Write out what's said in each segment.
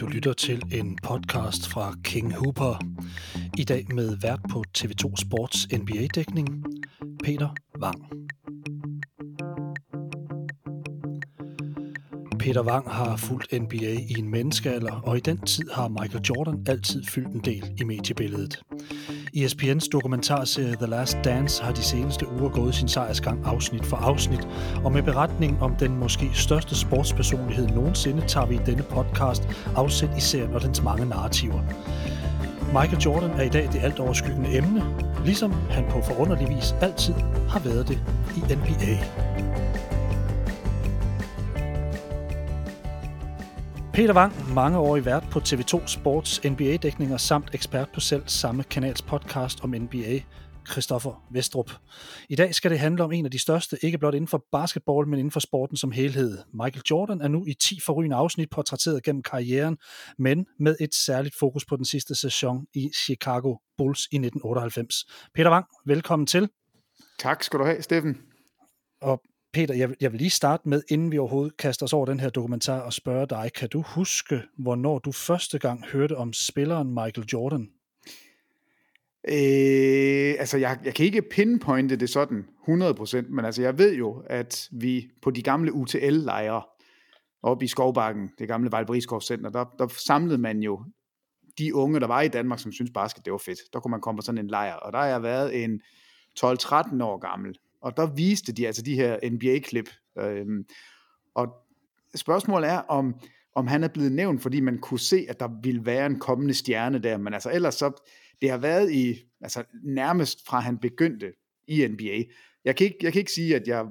Du lytter til en podcast fra King Hooper. I dag med vært på TV2 Sports NBA-dækning, Peter Wang. Peter Wang har fulgt NBA i en menneskealder, og i den tid har Michael Jordan altid fyldt en del i mediebilledet. ESPN's dokumentarserie The Last Dance har de seneste uger gået sin sejrsgang afsnit for afsnit, og med beretning om den måske største sportspersonlighed nogensinde tager vi i denne podcast afsæt i serien og dens mange narrativer. Michael Jordan er i dag det alt overskyggende emne, ligesom han på forunderlig vis altid har været det i NBA. Peter Wang, mange år i vært på TV2 Sports NBA-dækninger samt ekspert på selv samme kanals podcast om NBA, Christoffer Vestrup. I dag skal det handle om en af de største, ikke blot inden for basketball, men inden for sporten som helhed. Michael Jordan er nu i 10 forrygende afsnit portrætteret gennem karrieren, men med et særligt fokus på den sidste sæson i Chicago Bulls i 1998. Peter Wang, velkommen til. Tak skal du have, Steffen. Og Peter, jeg, jeg vil lige starte med, inden vi overhovedet kaster os over den her dokumentar, og spørge dig, kan du huske, hvornår du første gang hørte om spilleren Michael Jordan? Øh, altså, jeg, jeg kan ikke pinpointe det sådan 100%, men altså, jeg ved jo, at vi på de gamle UTL-lejre oppe i Skovbakken, det gamle Vejlberiskov Center, der, der samlede man jo de unge, der var i Danmark, som synes basket, det var fedt. Der kunne man komme på sådan en lejr, og der har jeg været en 12-13 år gammel, og der viste de altså de her NBA-klip. Øhm, og spørgsmålet er, om, om han er blevet nævnt, fordi man kunne se, at der ville være en kommende stjerne der, men altså ellers så, det har været i, altså nærmest fra han begyndte i NBA. Jeg kan ikke, jeg kan ikke sige, at jeg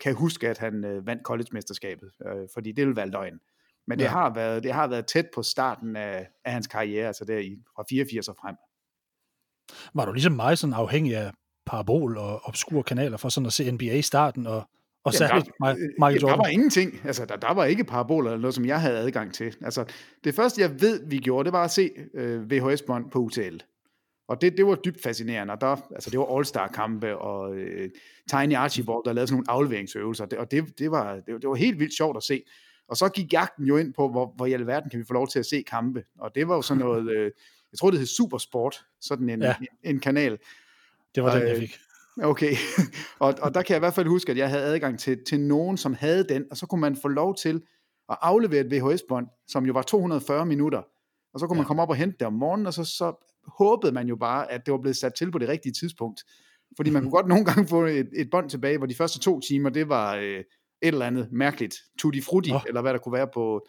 kan huske, at han øh, vandt college-mesterskabet, øh, fordi det vil være løgn. Men det, ja. har været, det har været tæt på starten af, af hans karriere, altså der i, fra 84 og frem. Var du ligesom mig sådan afhængig af parabol og obskure kanaler for sådan at se NBA i starten, og, og særligt der, Michael Jordan. Der var ingenting. Altså, der, der var ikke paraboler eller noget, som jeg havde adgang til. Altså, det første, jeg ved, vi gjorde, det var at se øh, VHS-bånd på UTL. Og det, det var dybt fascinerende. Og der, altså, det var All-Star-kampe og øh, Tiny Archibald, der lavede sådan nogle afleveringsøvelser. Det, og det, det, var, det, det var helt vildt sjovt at se. Og så gik jagten jo ind på, hvor, hvor i alverden kan vi få lov til at se kampe. Og det var jo sådan noget, øh, jeg tror det hed Supersport, sådan en, ja. en, en kanal. Det var den, jeg fik. Okay, og, og der kan jeg i hvert fald huske, at jeg havde adgang til, til nogen, som havde den, og så kunne man få lov til at aflevere et VHS-bånd, som jo var 240 minutter, og så kunne ja. man komme op og hente det om morgenen, og så, så håbede man jo bare, at det var blevet sat til på det rigtige tidspunkt. Fordi man kunne godt nogle gange få et, et bånd tilbage, hvor de første to timer, det var øh, et eller andet mærkeligt, tutti frutti, oh. eller hvad der kunne være på,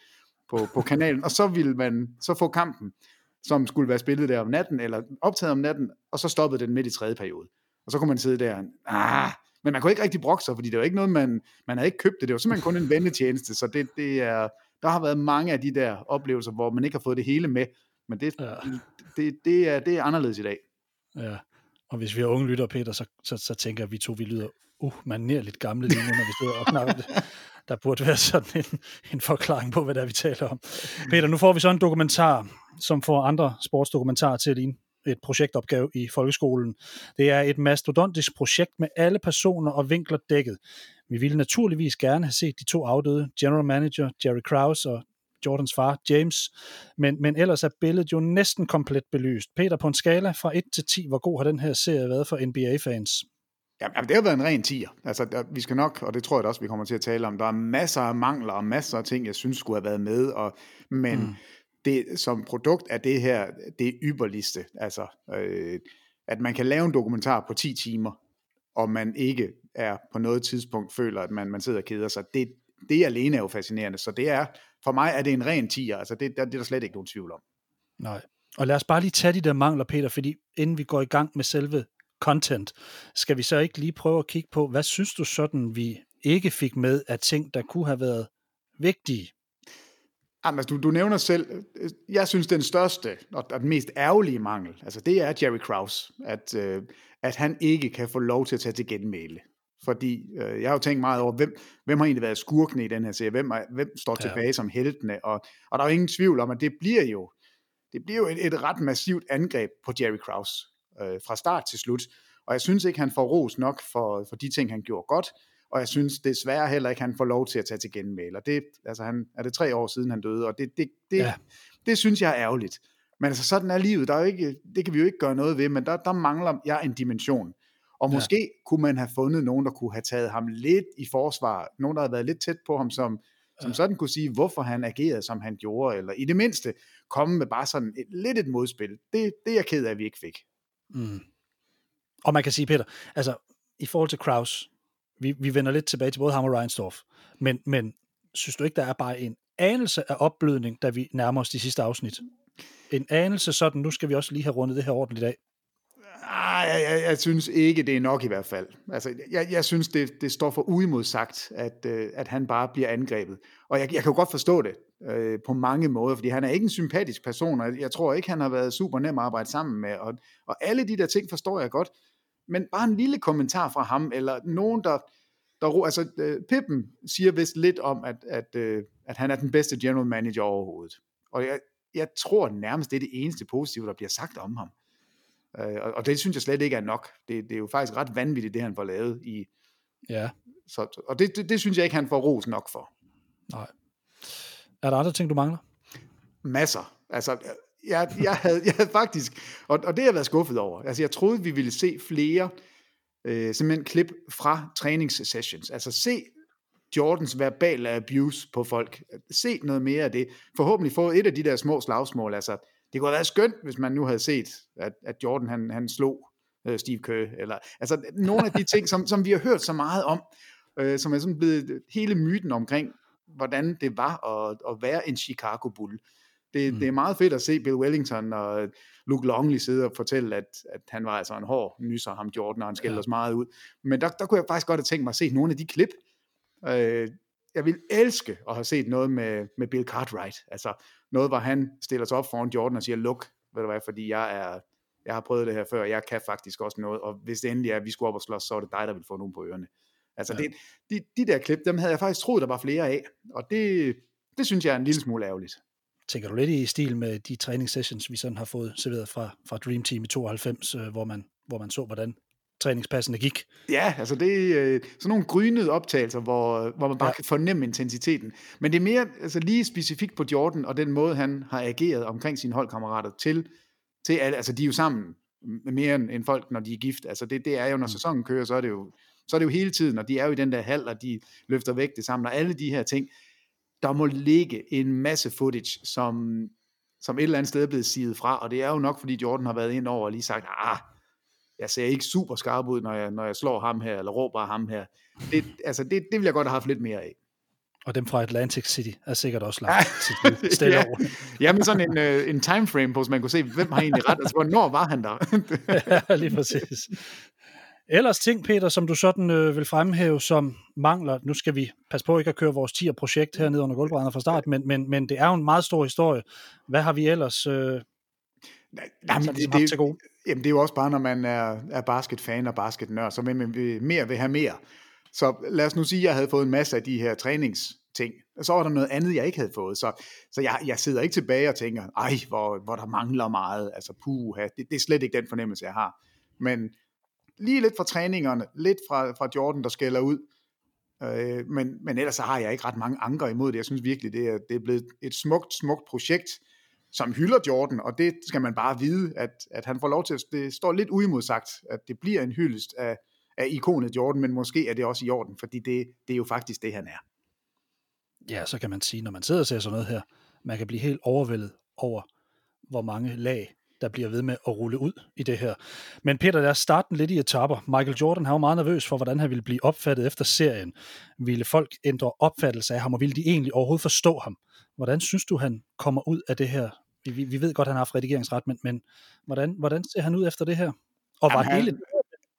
på, på kanalen, og så ville man så få kampen, som skulle være spillet der om natten, eller optaget om natten, og så stoppede den midt i tredje periode. Og så kunne man sidde der, ah, men man kunne ikke rigtig brokke sig, fordi det var ikke noget, man, man havde ikke købt det. Det var simpelthen kun en vendetjeneste, så det, det er, der har været mange af de der oplevelser, hvor man ikke har fået det hele med, men det, ja. det, det, er, det er anderledes i dag. Ja, og hvis vi er unge lytter, Peter, så, så, så tænker jeg, at vi to, vi lyder uh, lidt gamle lige nu, når vi står og knakker det. Der burde være sådan en, en forklaring på, hvad det er, vi taler om. Peter, nu får vi så en dokumentar, som får andre sportsdokumentarer til at ligne et projektopgave i folkeskolen. Det er et mastodontisk projekt med alle personer og vinkler dækket. Vi ville naturligvis gerne have set de to afdøde, general manager Jerry Krause og Jordans far, James, men, men ellers er billedet jo næsten komplet belyst. Peter, på en skala fra 1 til 10, hvor god har den her serie været for NBA-fans? Jamen, det har været en ren tier. Altså, der, vi skal nok, og det tror jeg også, vi kommer til at tale om, der er masser af mangler og masser af ting, jeg synes skulle have været med, og, men mm det, som produkt af det her, det ypperligste. Altså, øh, at man kan lave en dokumentar på 10 timer, og man ikke er på noget tidspunkt føler, at man, man sidder og keder sig. Det, det alene er jo fascinerende. Så det er, for mig er det en ren tiger. Altså, det, det er der slet ikke nogen tvivl om. Nej. Og lad os bare lige tage de der mangler, Peter, fordi inden vi går i gang med selve content, skal vi så ikke lige prøve at kigge på, hvad synes du sådan, vi ikke fik med af ting, der kunne have været vigtige? Jamen, altså, du, du nævner selv, øh, jeg synes den største og den mest ærgerlige mangel, altså det er Jerry Krause, at, øh, at han ikke kan få lov til at tage til genmæle. Fordi øh, jeg har jo tænkt meget over, hvem, hvem har egentlig været skurkene i den her serie, hvem, er, hvem står ja. tilbage som heltene, og, og der er jo ingen tvivl om, at det bliver jo, det bliver jo et, et ret massivt angreb på Jerry Krause øh, fra start til slut, og jeg synes ikke, han får ros nok for, for de ting, han gjorde godt, og jeg synes desværre heller ikke, han får lov til at tage til genmæle. Og det, altså han, er det tre år siden, han døde, og det, det, det, ja. det synes jeg er ærgerligt. Men altså, sådan er livet. Der er jo ikke, det kan vi jo ikke gøre noget ved, men der, der mangler jeg en dimension. Og måske ja. kunne man have fundet nogen, der kunne have taget ham lidt i forsvar. Nogen, der havde været lidt tæt på ham, som, som sådan kunne sige, hvorfor han agerede, som han gjorde. Eller i det mindste komme med bare sådan et, lidt et modspil. Det, det er jeg ked af, at vi ikke fik. Mm. Og man kan sige, Peter, altså i forhold til Kraus, vi, vi vender lidt tilbage til både ham og Reinsdorf, men, men synes du ikke, der er bare en anelse af opblødning, da vi nærmer os de sidste afsnit? En anelse sådan, nu skal vi også lige have rundet det her ordentligt af. Nej, jeg, jeg, jeg synes ikke, det er nok i hvert fald. Altså, jeg, jeg synes, det, det står for uimodsagt, at, øh, at han bare bliver angrebet. Og jeg, jeg kan jo godt forstå det øh, på mange måder, fordi han er ikke en sympatisk person, og jeg tror ikke, han har været super nem at arbejde sammen med. Og, og alle de der ting forstår jeg godt. Men bare en lille kommentar fra ham, eller nogen, der... der altså, øh, Pippen siger vist lidt om, at, at, øh, at han er den bedste general manager overhovedet. Og jeg, jeg tror nærmest, det er det eneste positive, der bliver sagt om ham. Øh, og, og det synes jeg slet ikke er nok. Det, det er jo faktisk ret vanvittigt, det han får lavet i... Ja. Så, og det, det, det synes jeg ikke, han får ros nok for. Nej. Er der andre ting, du mangler? Masser. Altså, jeg, jeg, havde, jeg havde faktisk, og, og det har jeg været skuffet over. Altså, jeg troede, vi ville se flere øh, simpelthen klip fra træningssessions. Altså, se Jordans verbale abuse på folk. Se noget mere af det. Forhåbentlig få et af de der små slagsmål. Altså, det kunne have været skønt, hvis man nu havde set, at, at Jordan han, han slog øh, Steve Kerr. Eller, altså, nogle af de ting, som, som vi har hørt så meget om, øh, som er sådan blevet hele myten omkring, hvordan det var at, at være en Chicago Bull. Det, mm. det er meget fedt at se Bill Wellington og Luke Longley sidde og fortælle, at, at han var altså en hård nyser ham Jordan, og han skældte ja. os meget ud. Men der, der kunne jeg faktisk godt have tænkt mig at se nogle af de klip. Øh, jeg vil elske at have set noget med, med Bill Cartwright. Altså noget, hvor han stiller sig op foran Jordan og siger, luk, ved du hvad, fordi jeg er, jeg har prøvet det her før, og jeg kan faktisk også noget, og hvis det endelig er, at vi skulle op og slås, så er det dig, der vil få nogen på ørerne. Altså ja. det, de, de der klip, dem havde jeg faktisk troet, der var flere af, og det, det synes jeg er en lille smule ærgerligt. Tænker du lidt i stil med de træningssessions, vi sådan har fået serveret fra, fra Dream Team i 92, øh, hvor, man, hvor man så, hvordan træningspassene gik. Ja, altså det er øh, sådan nogle grynede optagelser, hvor, hvor man bare ja. kan fornemme intensiteten. Men det er mere altså lige specifikt på Jordan, og den måde, han har ageret omkring sine holdkammerater til, til alle, altså de er jo sammen mere end folk, når de er gift. Altså det, det er jo, når mm. sæsonen kører, så er det jo, så er det jo hele tiden, og de er jo i den der hal, og de løfter væk det sammen, og alle de her ting. Der må ligge en masse footage, som, som et eller andet sted er blevet siget fra, og det er jo nok, fordi Jordan har været ind over og lige sagt, ah, jeg ser ikke super skarp ud, når jeg, når jeg slår ham her, eller råber ham her. Det, altså, det, det vil jeg godt have haft lidt mere af. Og dem fra Atlantic City er sikkert også sit stille ja. over. ja, men sådan en, uh, en timeframe på, så man kunne se, hvem har egentlig ret, altså hvornår var han der? ja, lige præcis. Ellers ting, Peter, som du sådan øh, vil fremhæve som mangler, nu skal vi passe på ikke at køre vores 10'er-projekt her ned under gulvbrænder fra start, men, men, men det er jo en meget stor historie. Hvad har vi ellers øh, Nej, nej, men det, det, til gode? Jamen det er jo også bare, når man er, er basketfan og basketnør, så vil man mere vil have mere. Så lad os nu sige, at jeg havde fået en masse af de her træningsting, og så var der noget andet, jeg ikke havde fået. Så, så jeg, jeg sidder ikke tilbage og tænker, ej, hvor, hvor der mangler meget, altså puha, det, det er slet ikke den fornemmelse, jeg har. Men lige lidt fra træningerne, lidt fra, fra Jordan, der skælder ud, øh, men, men ellers så har jeg ikke ret mange anker imod det. Jeg synes virkelig, det er, det er blevet et smukt, smukt projekt, som hylder Jordan, og det skal man bare vide, at, at han får lov til, det står lidt uimodsagt, at det bliver en hyldest af, af ikonet Jordan, men måske er det også i orden, fordi det, det er jo faktisk det, han er. Ja, så kan man sige, når man sidder og ser sådan noget her, man kan blive helt overvældet over, hvor mange lag, der bliver ved med at rulle ud i det her. Men Peter, lad os starte lidt i etapper. Michael Jordan har jo meget nervøs for, hvordan han ville blive opfattet efter serien. Ville folk ændre opfattelse af ham, og ville de egentlig overhovedet forstå ham? Hvordan synes du, han kommer ud af det her? Vi, vi ved godt, han har haft redigeringsret, men, men hvordan, hvordan ser han ud efter det her? Og var, Jamen, hele,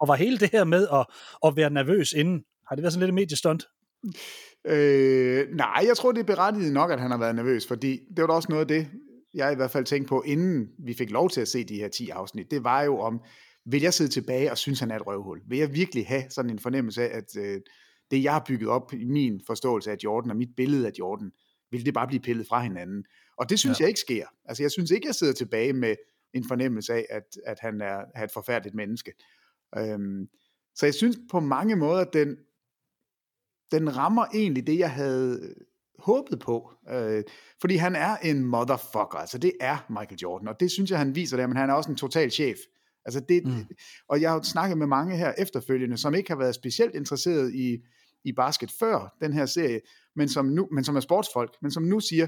og var hele det her med at, at være nervøs inden, har det været sådan lidt et mediestunt? Øh, nej, jeg tror, det er berettiget nok, at han har været nervøs, fordi det var da også noget af det, jeg i hvert fald tænkte på, inden vi fik lov til at se de her 10 afsnit. Det var jo om, vil jeg sidde tilbage og synes, han er et røvhul? Vil jeg virkelig have sådan en fornemmelse af, at øh, det, jeg har bygget op i min forståelse af Jordan, og mit billede af Jordan, vil det bare blive pillet fra hinanden. Og det synes ja. jeg ikke sker. Altså jeg synes ikke, jeg sidder tilbage med en fornemmelse af, at, at han er, er et forfærdeligt menneske. Øhm, så jeg synes på mange måder, at den, den rammer egentlig det, jeg havde håbet på. Øh, fordi han er en motherfucker, altså det er Michael Jordan, og det synes jeg, han viser der, men han er også en total chef. Altså det, mm. Og jeg har snakket med mange her efterfølgende, som ikke har været specielt interesseret i, i basket før den her serie, men som, nu, men som er sportsfolk, men som nu siger,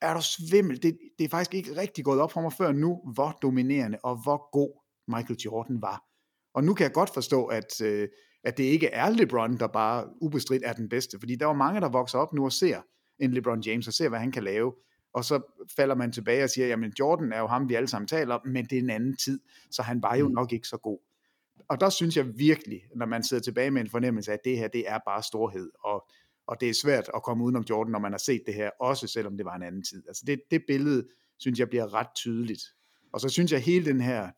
er du svimmel, det, det er faktisk ikke rigtig gået op for mig før nu, hvor dominerende og hvor god Michael Jordan var. Og nu kan jeg godt forstå, at, øh, at det ikke er LeBron, der bare ubestridt er den bedste, fordi der var mange, der vokser op nu og ser en LeBron James og ser, hvad han kan lave, og så falder man tilbage og siger, jamen Jordan er jo ham, vi alle sammen taler om, men det er en anden tid, så han var jo mm. nok ikke så god. Og der synes jeg virkelig, når man sidder tilbage med en fornemmelse af, at det her, det er bare storhed, og, og det er svært at komme udenom Jordan, når man har set det her, også selvom det var en anden tid. Altså det, det billede, synes jeg, bliver ret tydeligt. Og så synes jeg, hele den her,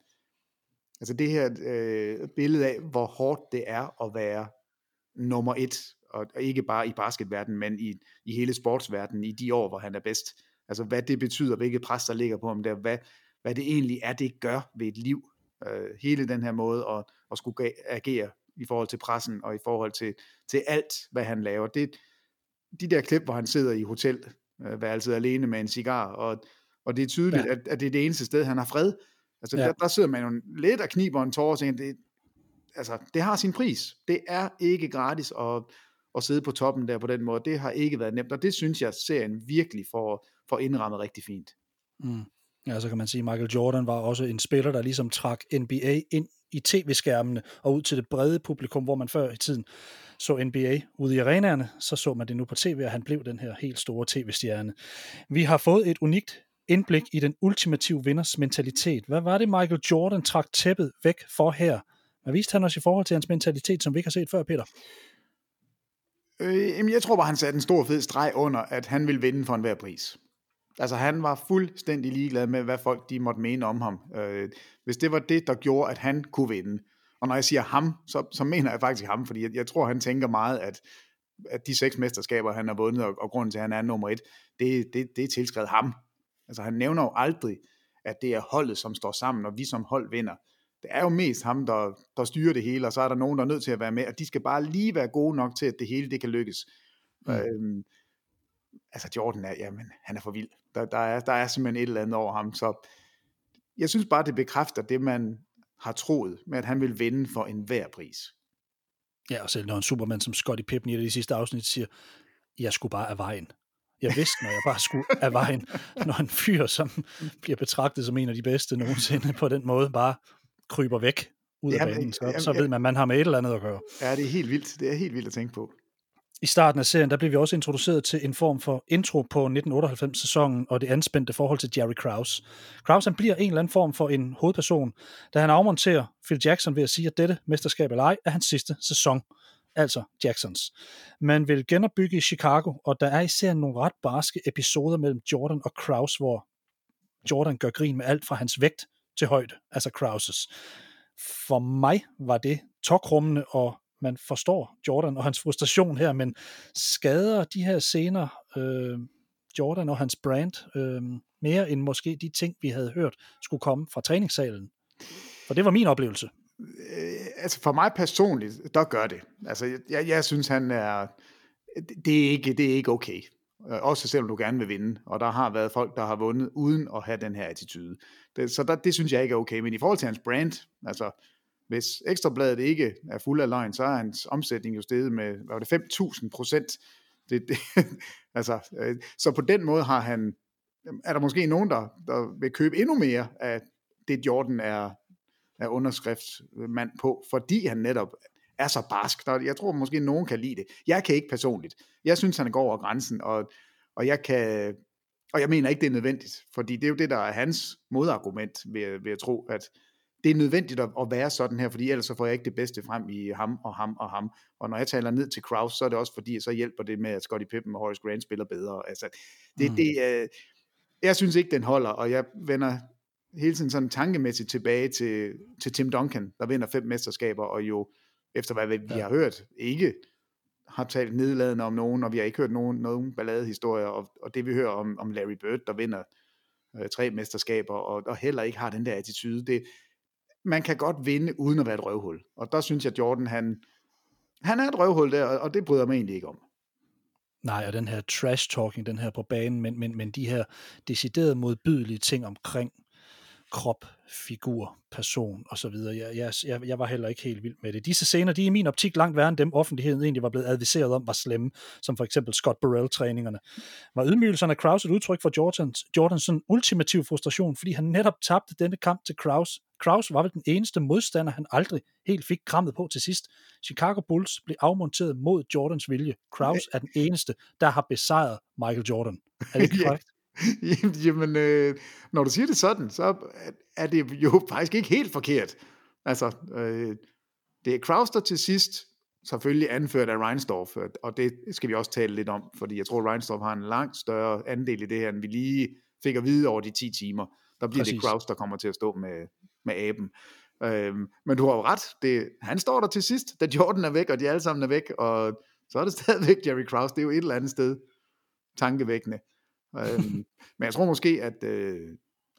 altså det her øh, billede af, hvor hårdt det er at være nummer et, og, og ikke bare i basketverdenen, men i, i hele sportsverdenen i de år, hvor han er bedst. Altså hvad det betyder, hvilket pres der ligger på ham der, hvad, hvad det egentlig er, det gør ved et liv. Øh, hele den her måde at, at skulle agere i forhold til pressen og i forhold til, til alt, hvad han laver. Det, de der klip, hvor han sidder i hotel, øh, altid alene med en cigar, og, og det er tydeligt, ja. at, at det er det eneste sted, han har fred. Altså ja. der, der sidder man jo lidt og kniber en tår og tænker, det, altså, det har sin pris. Det er ikke gratis at, at sidde på toppen der på den måde. Det har ikke været nemt, og det synes jeg, serien virkelig får, får indrammet rigtig fint. Mm. Ja, så kan man sige, at Michael Jordan var også en spiller, der ligesom trak NBA ind i tv-skærmene og ud til det brede publikum, hvor man før i tiden så NBA ude i arenaerne, så så man det nu på tv, og han blev den her helt store tv-stjerne. Vi har fået et unikt indblik i den ultimative vinders mentalitet. Hvad var det, Michael Jordan trak tæppet væk for her? Hvad viste han os i forhold til hans mentalitet, som vi ikke har set før, Peter? Øh, jamen, jeg tror bare, han satte en stor fed streg under, at han ville vinde for enhver pris. Altså han var fuldstændig ligeglad med, hvad folk de måtte mene om ham. Øh, hvis det var det, der gjorde, at han kunne vinde. Og når jeg siger ham, så, så mener jeg faktisk ham, fordi jeg, jeg tror, han tænker meget, at, at de seks mesterskaber, han har vundet, og, og grunden til, at han er nummer et, det, det, det er tilskrevet ham. Altså han nævner jo aldrig, at det er holdet, som står sammen, og vi som hold vinder. Det er jo mest ham, der, der styrer det hele, og så er der nogen, der er nødt til at være med, og de skal bare lige være gode nok til, at det hele det kan lykkes. Mm. Øhm, altså Jordan er, jamen, han er for vild. Der, der, er, der er simpelthen et eller andet over ham, så jeg synes bare, det bekræfter det, man har troet med, at han vil vinde for enhver pris. Ja, og selv når en supermand som Scottie Pippen i det sidste afsnit siger, jeg skulle bare af vejen. Jeg vidste, når jeg bare skulle af vejen, når en fyr, som bliver betragtet som en af de bedste nogensinde på den måde, bare kryber væk ud af banen, så, så ved man, at man har med et eller andet at gøre. Ja, det er helt vildt. Det er helt vildt at tænke på i starten af serien, der blev vi også introduceret til en form for intro på 1998-sæsonen og det anspændte forhold til Jerry Krause. Krause han bliver en eller anden form for en hovedperson, da han afmonterer Phil Jackson ved at sige, at dette mesterskab eller ej er hans sidste sæson, altså Jacksons. Man vil genopbygge i Chicago, og der er i nogle ret barske episoder mellem Jordan og Krause, hvor Jordan gør grin med alt fra hans vægt til højde, altså Krauses. For mig var det tokrummende og man forstår Jordan og hans frustration her, men skader de her scener øh, Jordan og hans brand øh, mere end måske de ting, vi havde hørt skulle komme fra træningssalen? For det var min oplevelse. Øh, altså for mig personligt, der gør det. Altså jeg, jeg synes, han er... Det er, ikke, det er ikke okay. Øh, også selvom du gerne vil vinde. Og der har været folk, der har vundet uden at have den her attitude. Det, så der, det synes jeg ikke er okay. Men i forhold til hans brand, altså hvis Ekstrabladet ikke er fuld af løgn, så er hans omsætning jo steget med, hvad var det, 5.000 procent. Det, det, altså, øh, så på den måde har han, er der måske nogen, der, der vil købe endnu mere af det, Jordan er, er underskriftsmand på, fordi han netop er så barsk. Der, jeg tror måske, nogen kan lide det. Jeg kan ikke personligt. Jeg synes, han går over grænsen, og, og jeg kan, og jeg mener ikke, det er nødvendigt, fordi det er jo det, der er hans modargument, ved, ved at tro, at det er nødvendigt at, at være sådan her, fordi ellers så får jeg ikke det bedste frem i ham og ham og ham. Og når jeg taler ned til Kraus, så er det også fordi, så hjælper det med, at Scottie Pippen og Horace Grant spiller bedre. Altså, det, mm. det, øh, jeg synes ikke, den holder, og jeg vender hele tiden sådan tankemæssigt tilbage til, til Tim Duncan, der vinder fem mesterskaber, og jo, efter hvad vi ja. har hørt, ikke har talt nedladende om nogen, og vi har ikke hørt nogen, nogen balladehistorier, og, og det vi hører om, om Larry Bird, der vinder øh, tre mesterskaber, og, og heller ikke har den der attitude, det, man kan godt vinde uden at være et røvhul. Og der synes jeg, at Jordan han, han er et røvhul der, og det bryder mig egentlig ikke om. Nej, og den her trash-talking, den her på banen, men, men, men de her decideret modbydelige ting omkring krop, figur, person osv. Jeg, jeg, jeg, jeg var heller ikke helt vild med det. Disse scener, de er i min optik langt værre end dem, offentligheden egentlig var blevet adviseret om, var slemme, som for eksempel Scott Burrell-træningerne. Var ydmygelserne af Kraus et udtryk for Jordans, Jordans sådan ultimativ frustration, fordi han netop tabte denne kamp til Kraus. Kraus var vel den eneste modstander, han aldrig helt fik krammet på til sidst. Chicago Bulls blev afmonteret mod Jordans vilje. Kraus er den eneste, der har besejret Michael Jordan. Er det ikke korrekt? Jamen, øh, når du siger det sådan, så er det jo faktisk ikke helt forkert. Altså, øh, det er Kraus, der til sidst selvfølgelig anført af Reinsdorf, og det skal vi også tale lidt om, fordi jeg tror, Reinsdorf har en langt større andel i det her, end vi lige fik at vide over de 10 timer. Der bliver Præcis. det Kraus, der kommer til at stå med, med aben. Øhm, men du har jo ret, det, han står der til sidst, da Jordan er væk, og de alle sammen er væk, og så er det stadigvæk Jerry Kraus, det er jo et eller andet sted tankevækkende øhm, men jeg tror måske, at øh,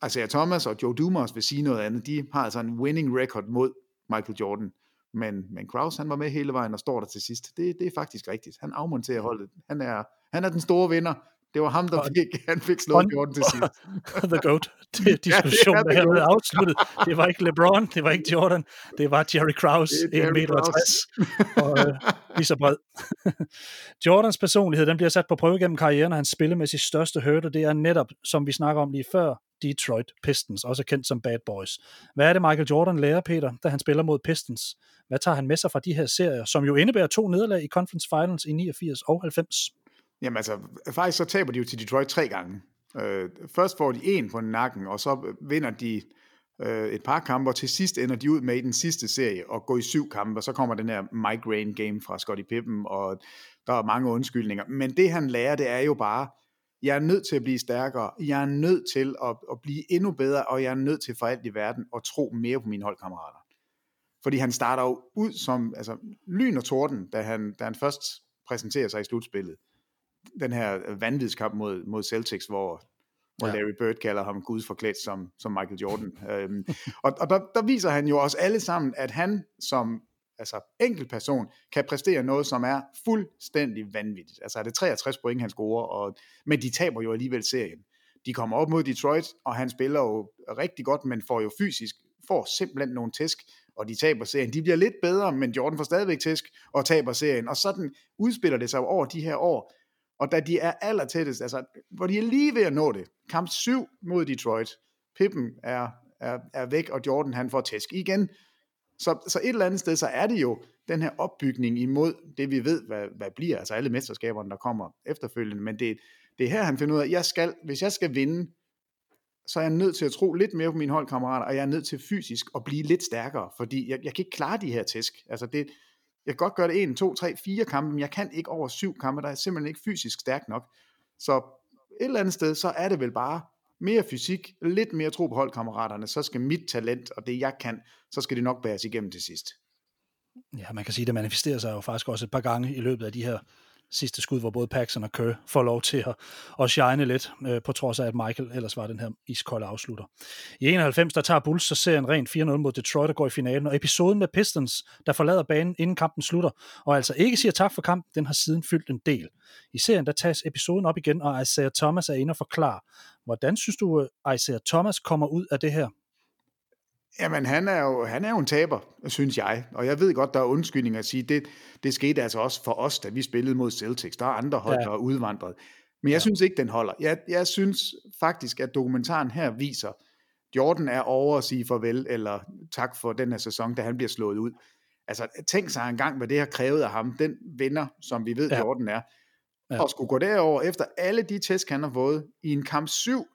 altså Thomas og Joe Dumas vil sige noget andet. De har altså en winning record mod Michael Jordan. Men, men Kraus, han var med hele vejen og står der til sidst. Det, det er faktisk rigtigt. Han afmonterer holdet. Han er, han er den store vinder. Det var ham, der fik, han fik slået Jordan til sidst. the GOAT. Det, diskussion, ja, det er der afsluttet. Det var ikke LeBron, det var ikke Jordan, det var Jerry Krause, 1 meter og 60, og øh, lige så bred. Jordans personlighed, den bliver sat på prøve gennem karrieren, og hans spillemæssigt største hurdle, det er netop, som vi snakker om lige før, Detroit Pistons, også kendt som Bad Boys. Hvad er det, Michael Jordan lærer, Peter, da han spiller mod Pistons? Hvad tager han med sig fra de her serier, som jo indebærer to nederlag i Conference Finals i 89 og 90? Jamen altså, faktisk så taber de jo til Detroit tre gange. Øh, først får de en på nakken, og så øh, vinder de øh, et par kampe, og til sidst ender de ud med i den sidste serie og går i syv kampe, og så kommer den her migraine game fra Scottie Pippen, og der er mange undskyldninger. Men det han lærer, det er jo bare, jeg er nødt til at blive stærkere, jeg er nødt til at, at blive endnu bedre, og jeg er nødt til for alt i verden at tro mere på mine holdkammerater. Fordi han starter jo ud som altså, lyn og torden, da han, da han først præsenterer sig i slutspillet den her vanvidskamp mod, mod Celtics, hvor, hvor ja. Larry Bird kalder ham Gud forklædt som, som Michael Jordan. øhm, og og der, der viser han jo også alle sammen, at han som altså enkelt person kan præstere noget, som er fuldstændig vanvittigt. Altså er det 63 point, han scorer, og, men de taber jo alligevel serien. De kommer op mod Detroit, og han spiller jo rigtig godt, men får jo fysisk, får simpelthen nogle tæsk, og de taber serien. De bliver lidt bedre, men Jordan får stadigvæk tæsk og taber serien, og sådan udspiller det sig over de her år, og da de er aller tættest, altså, hvor de er lige ved at nå det, kamp 7 mod Detroit, Pippen er, er, er væk, og Jordan han får tæsk igen. Så, så et eller andet sted, så er det jo den her opbygning imod det, vi ved, hvad, hvad bliver, altså alle mesterskaberne, der kommer efterfølgende, men det, det er her, han finder ud af, at jeg skal, hvis jeg skal vinde, så er jeg nødt til at tro lidt mere på mine holdkammerater, og jeg er nødt til fysisk at blive lidt stærkere, fordi jeg, jeg kan ikke klare de her tæsk. Altså det, jeg kan godt gøre det 1, 2, 3, 4 kampe, men jeg kan ikke over syv kampe, der er simpelthen ikke fysisk stærk nok. Så et eller andet sted, så er det vel bare mere fysik, lidt mere tro på holdkammeraterne, så skal mit talent og det jeg kan, så skal det nok bæres igennem til sidst. Ja, man kan sige, at det manifesterer sig jo faktisk også et par gange i løbet af de her sidste skud, hvor både Paxson og Kerr får lov til at, at shine lidt, øh, på trods af, at Michael ellers var den her iskolde afslutter. I 91, der tager Bulls så serien rent 4-0 mod Detroit og går i finalen, og episoden med Pistons, der forlader banen, inden kampen slutter, og altså ikke siger tak for kampen, den har siden fyldt en del. I serien, der tages episoden op igen, og Isaiah Thomas er inde og forklare. Hvordan synes du, øh, Isaiah Thomas kommer ud af det her? Jamen, han er, jo, han er jo en taber, synes jeg. Og jeg ved godt, der er undskyldning at sige, det, det skete altså også for os, da vi spillede mod Celtics. Der er andre hold, ja. der er udvandret. Men jeg ja. synes ikke, den holder. Jeg, jeg synes faktisk, at dokumentaren her viser, Jordan er over at sige farvel, eller tak for den her sæson, da han bliver slået ud. Altså, tænk sig engang, hvad det har krævet af ham. Den vinder, som vi ved, ja. Jordan er. Ja. Og skulle gå derover efter alle de tæsk, han har fået i en kamp 7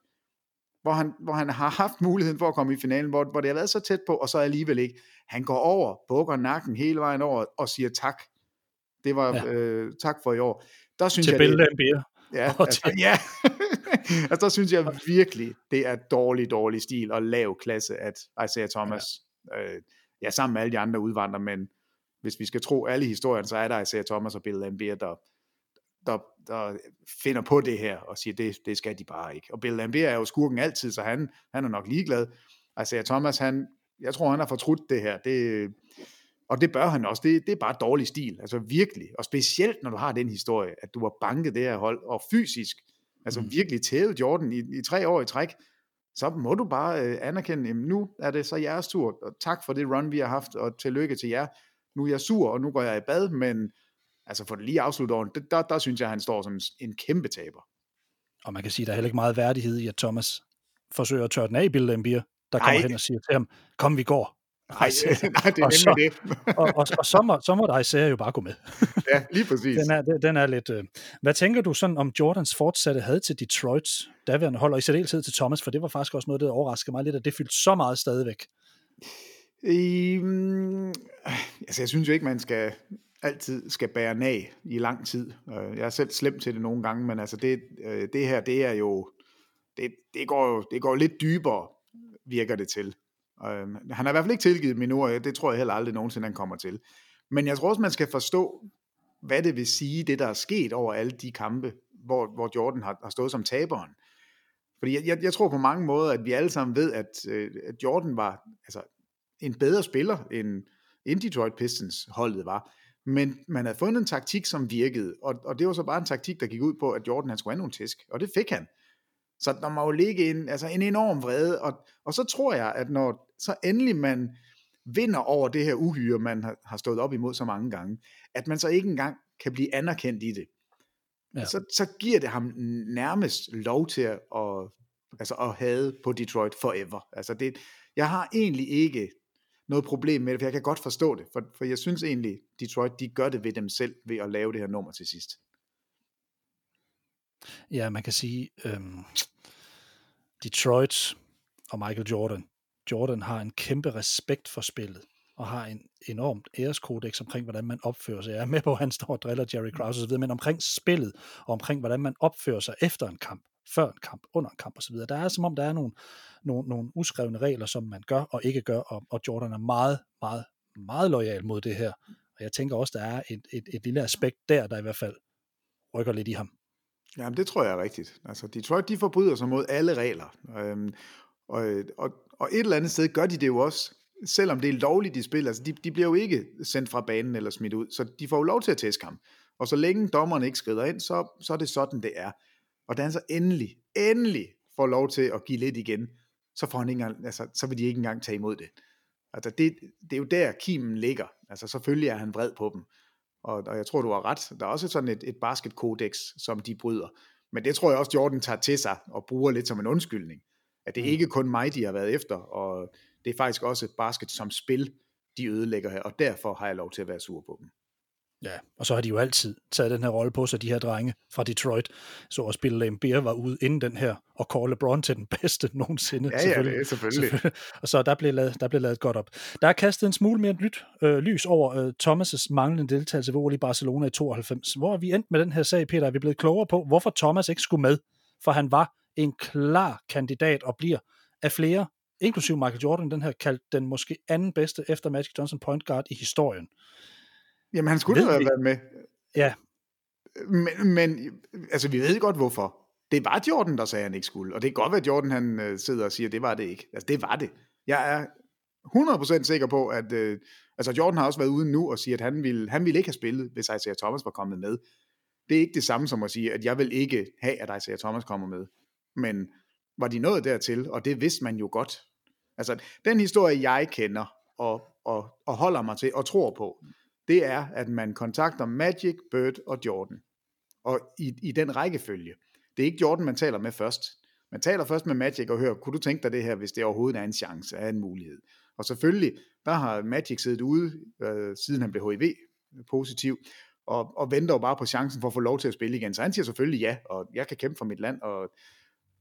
hvor han, hvor han har haft muligheden for at komme i finalen, hvor, hvor det har været så tæt på, og så alligevel ikke. Han går over, bukker nakken hele vejen over og siger tak. Det var ja. øh, tak for i år. Der synes til jeg, det, Ja, altså, ja. altså, der synes jeg virkelig, det er dårlig, dårlig stil og lav klasse, at Isaiah Thomas, ja, øh, ja sammen med alle de andre udvandrere, men hvis vi skal tro alle historierne, så er der Isaiah Thomas og Bill Lambier, der, der, der finder på det her og siger, det, det skal de bare ikke. Og Bill Lambert er jo skurken altid, så han, han er nok ligeglad. Altså Thomas, han, jeg tror, han har fortrudt det her. Det, Og det bør han også. Det, det er bare dårlig stil. Altså virkelig. Og specielt, når du har den historie, at du har banket det her hold, og fysisk, altså mm. virkelig tævet Jordan i, i tre år i træk, så må du bare øh, anerkende, at nu er det så jeres tur, og tak for det run, vi har haft, og tillykke til jer. Nu er jeg sur, og nu går jeg i bad, men altså for det lige afslutte året, der, der, der synes jeg, at han står som en kæmpe taber. Og man kan sige, at der er heller ikke meget værdighed i, at Thomas forsøger at tørre den af i Bill Lambier, der kommer Ej. hen og siger til ham, kom vi går. Nej, nej, det er og så, det. og, og, og så, må, så må der især jo bare gå med. ja, lige præcis. Den er, den er lidt... Øh. Hvad tænker du sådan om Jordans fortsatte had til Detroits daværende hold, og i særdeleshed til Thomas, for det var faktisk også noget, der overraskede mig lidt, at det fyldte så meget stadigvæk. Um, altså, jeg synes jo ikke, man skal altid skal bære nag i lang tid. Jeg er selv slem til det nogle gange, men altså det, øh, det her, det er jo, det, det, går jo det går lidt dybere, virker det til. Øhm, han har i hvert fald ikke tilgivet min ord, det tror jeg heller aldrig nogensinde, han kommer til. Men jeg tror også, man skal forstå, hvad det vil sige, det der er sket over alle de kampe, hvor, hvor Jordan har, har stået som taberen. Fordi jeg, jeg, jeg tror på mange måder, at vi alle sammen ved, at, øh, at Jordan var altså, en bedre spiller, end, end Detroit Pistons holdet var. Men man havde fundet en taktik, som virkede, og, og det var så bare en taktik, der gik ud på, at Jordan han skulle have nogle tæsk, og det fik han. Så der må jo ligge en, altså en enorm vrede, og, og så tror jeg, at når så endelig man vinder over det her uhyre, man har, har stået op imod så mange gange, at man så ikke engang kan blive anerkendt i det. Ja. Så, så giver det ham nærmest lov til at, altså at have på Detroit forever. Altså det, jeg har egentlig ikke noget problem med det, for jeg kan godt forstå det, for, for jeg synes egentlig, Detroit, de gør det ved dem selv, ved at lave det her nummer til sidst. Ja, man kan sige, øhm, Detroit og Michael Jordan, Jordan har en kæmpe respekt for spillet, og har en enormt æreskodex omkring, hvordan man opfører sig. Jeg er med på, at han står og driller Jerry Krause osv., men omkring spillet, og omkring, hvordan man opfører sig efter en kamp, før en kamp, under en kamp osv. Der er som om, der er nogle, nogle, nogle uskrevne regler, som man gør og ikke gør, og, og Jordan er meget, meget, meget lojal mod det her. Og jeg tænker også, der er et, et, et lille aspekt der, der i hvert fald rykker lidt i ham. Jamen, det tror jeg er rigtigt. Altså, Detroit, de forbryder sig mod alle regler. Øhm, og, og, og et eller andet sted gør de det jo også, selvom det er lovligt, de spiller. Altså, de, de bliver jo ikke sendt fra banen eller smidt ud, så de får jo lov til at tæske ham. Og så længe dommerne ikke skrider ind, så, så er det sådan, det er. Og da han så endelig, endelig får lov til at give lidt igen, så, får han ikke engang, altså, så vil de ikke engang tage imod det. Altså det, det er jo der, kimen ligger. Altså selvfølgelig er han vred på dem. Og, og jeg tror, du har ret. Der er også sådan et, et basketkodex, som de bryder. Men det tror jeg også, Jordan tager til sig og bruger lidt som en undskyldning. At det er mm. ikke kun mig, de har været efter, og det er faktisk også basket som spil, de ødelægger her, og derfor har jeg lov til at være sur på dem. Ja, og så har de jo altid taget den her rolle på sig, de her drenge fra Detroit. Så også Bill Laimbeer var ude inden den her, og kåre LeBron til den bedste nogensinde. Ja, selvfølgelig. ja, det er selvfølgelig. selvfølgelig. Og så der blev, lavet, der blev lavet godt op. Der er kastet en smule mere nyt øh, lys over øh, Thomas' manglende deltagelse ved OL i Barcelona i 92. Hvor er vi endt med den her sag, Peter? Er vi blevet klogere på, hvorfor Thomas ikke skulle med? For han var en klar kandidat og bliver af flere, inklusive Michael Jordan, den her kaldt den måske anden bedste efter Magic Johnson point guard i historien. Jamen, han skulle have været med. Ja. Men, men, altså, vi ved godt, hvorfor. Det var Jordan, der sagde, at han ikke skulle. Og det kan godt være, at Jordan han øh, sidder og siger, at det var det ikke. Altså, det var det. Jeg er 100% sikker på, at øh, altså Jordan har også været ude nu og sige, at han ville, han ville ikke have spillet, hvis Isaiah Thomas var kommet med. Det er ikke det samme som at sige, at jeg vil ikke have, at Isaiah Thomas kommer med. Men var de nået dertil, og det vidste man jo godt. Altså, den historie, jeg kender, og, og, og holder mig til, og tror på, det er, at man kontakter Magic, Bird og Jordan. Og i, i den rækkefølge. Det er ikke Jordan, man taler med først. Man taler først med Magic og hører, kunne du tænke dig det her, hvis det overhovedet er en chance, er en mulighed. Og selvfølgelig, der har Magic siddet ude, øh, siden han blev HIV-positiv, og, og venter jo bare på chancen for at få lov til at spille igen. Så han siger selvfølgelig ja, og jeg kan kæmpe for mit land, og,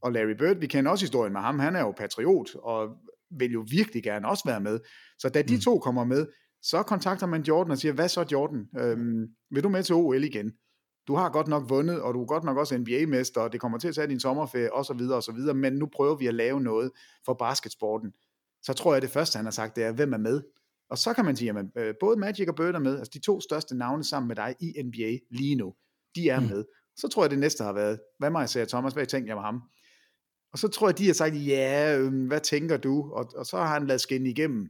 og Larry Bird, vi kender også historien med ham, han er jo patriot, og vil jo virkelig gerne også være med. Så da de mm. to kommer med, så kontakter man Jordan og siger, hvad så Jordan, øhm, vil du med til OL igen? Du har godt nok vundet, og du er godt nok også NBA-mester, og det kommer til at tage din sommerferie, og så videre, og så videre, men nu prøver vi at lave noget for basketsporten. Så tror jeg, det første, han har sagt, det er, hvem er med? Og så kan man sige, at øh, både Magic og Bird er med, altså de to største navne sammen med dig i NBA lige nu, de er mm. med. Så tror jeg, det næste har været, hvad jeg sige, Thomas, hvad tænker jeg med ham? Og så tror jeg, de har sagt, ja, øh, hvad tænker du? Og, og så har han lavet skinne igennem,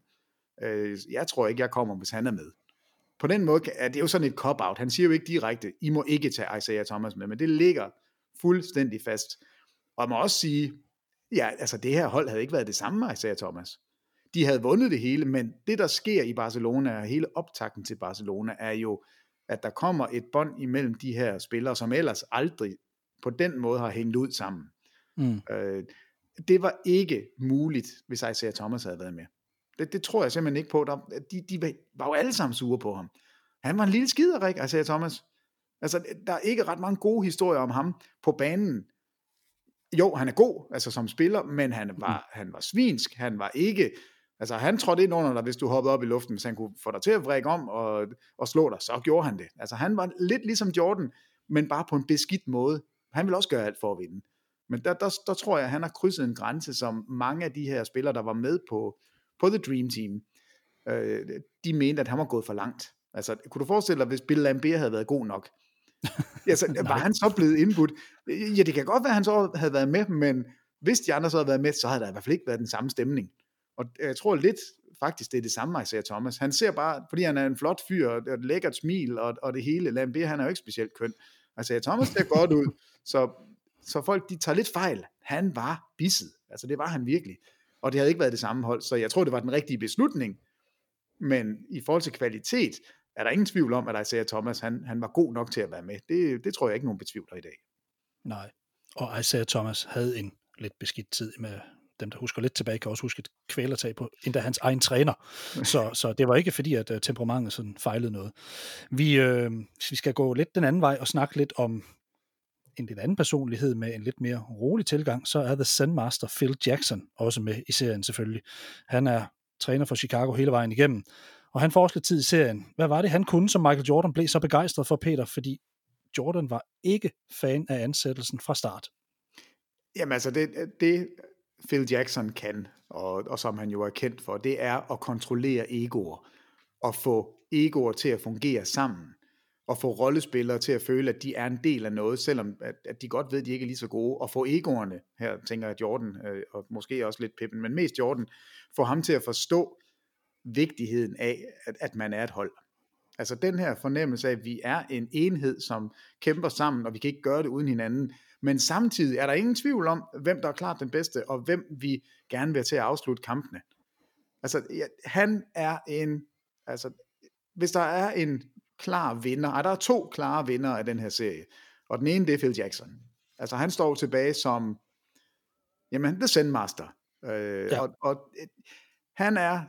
Øh, jeg tror ikke, jeg kommer, hvis han er med. På den måde er det jo sådan et cop-out. Han siger jo ikke direkte, I må ikke tage Isaiah Thomas med, men det ligger fuldstændig fast. Og jeg må også sige, ja, altså det her hold havde ikke været det samme med Isaiah Thomas. De havde vundet det hele, men det der sker i Barcelona, og hele optakten til Barcelona, er jo, at der kommer et bånd imellem de her spillere, som ellers aldrig på den måde har hængt ud sammen. Mm. Øh, det var ikke muligt, hvis Isaiah Thomas havde været med. Det, det tror jeg simpelthen ikke på. Der, de, de var jo alle sammen sure på ham. Han var en lille skiderik, Isaiah Thomas. Altså, der er ikke ret mange gode historier om ham på banen. Jo, han er god, altså som spiller, men han var, mm. han var svinsk. Han var ikke Altså han trådte ind under dig, hvis du hoppede op i luften, hvis han kunne få dig til at vrikke om og, og slå dig, så gjorde han det. Altså han var lidt ligesom Jordan, men bare på en beskidt måde. Han vil også gøre alt for at vinde. Men der, der, der tror jeg, at han har krydset en grænse, som mange af de her spillere, der var med på, på The Dream Team, øh, de mente, at han var gået for langt. Altså, kunne du forestille dig, hvis Bill Lambert havde været god nok? altså, var han så blevet indbudt? Ja, det kan godt være, at han så havde været med, men hvis de andre så havde været med, så havde der i hvert fald ikke været den samme stemning. Og jeg tror lidt faktisk, det er det samme med Isaiah Thomas. Han ser bare, fordi han er en flot fyr, og et lækkert smil, og, og det hele. Lambert, han er jo ikke specielt køn. Isaiah Thomas ser godt ud, så, så folk, de tager lidt fejl. Han var bisset. Altså, det var han virkelig. Og det havde ikke været det samme hold, så jeg tror, det var den rigtige beslutning. Men i forhold til kvalitet, er der ingen tvivl om, at Isaiah Thomas, han, han var god nok til at være med. Det, det tror jeg ikke, nogen betvivler i dag. Nej, og Isaiah Thomas havde en lidt beskidt tid med, dem, der husker lidt tilbage, kan også huske et kvælertag på endda hans egen træner. Så, så det var ikke fordi, at uh, temperamentet sådan fejlede noget. Vi, øh, vi skal gå lidt den anden vej og snakke lidt om en lidt anden personlighed med en lidt mere rolig tilgang, så er The Sandmaster Phil Jackson også med i serien selvfølgelig. Han er træner for Chicago hele vejen igennem, og han får også lidt tid i serien. Hvad var det, han kunne, som Michael Jordan blev så begejstret for, Peter? Fordi Jordan var ikke fan af ansættelsen fra start. Jamen altså, det, det Phil Jackson kan, og, og som han jo er kendt for, det er at kontrollere egoer, og få egoer til at fungere sammen, og få rollespillere til at føle, at de er en del af noget, selvom at, at de godt ved, at de ikke er lige så gode, og få egoerne, her tænker jeg Jordan, øh, og måske også lidt Pippen, men mest Jordan, få ham til at forstå vigtigheden af, at, at man er et hold. Altså den her fornemmelse af, at vi er en enhed, som kæmper sammen, og vi kan ikke gøre det uden hinanden, men samtidig er der ingen tvivl om, hvem der er klart den bedste, og hvem vi gerne vil til at afslutte kampene. Altså, ja, han er en, altså, hvis der er en klar vinder, og der er to klare vinder af den her serie, og den ene, det er Phil Jackson. Altså, han står tilbage som, jamen, The Sendmaster. Øh, ja. og, og han er,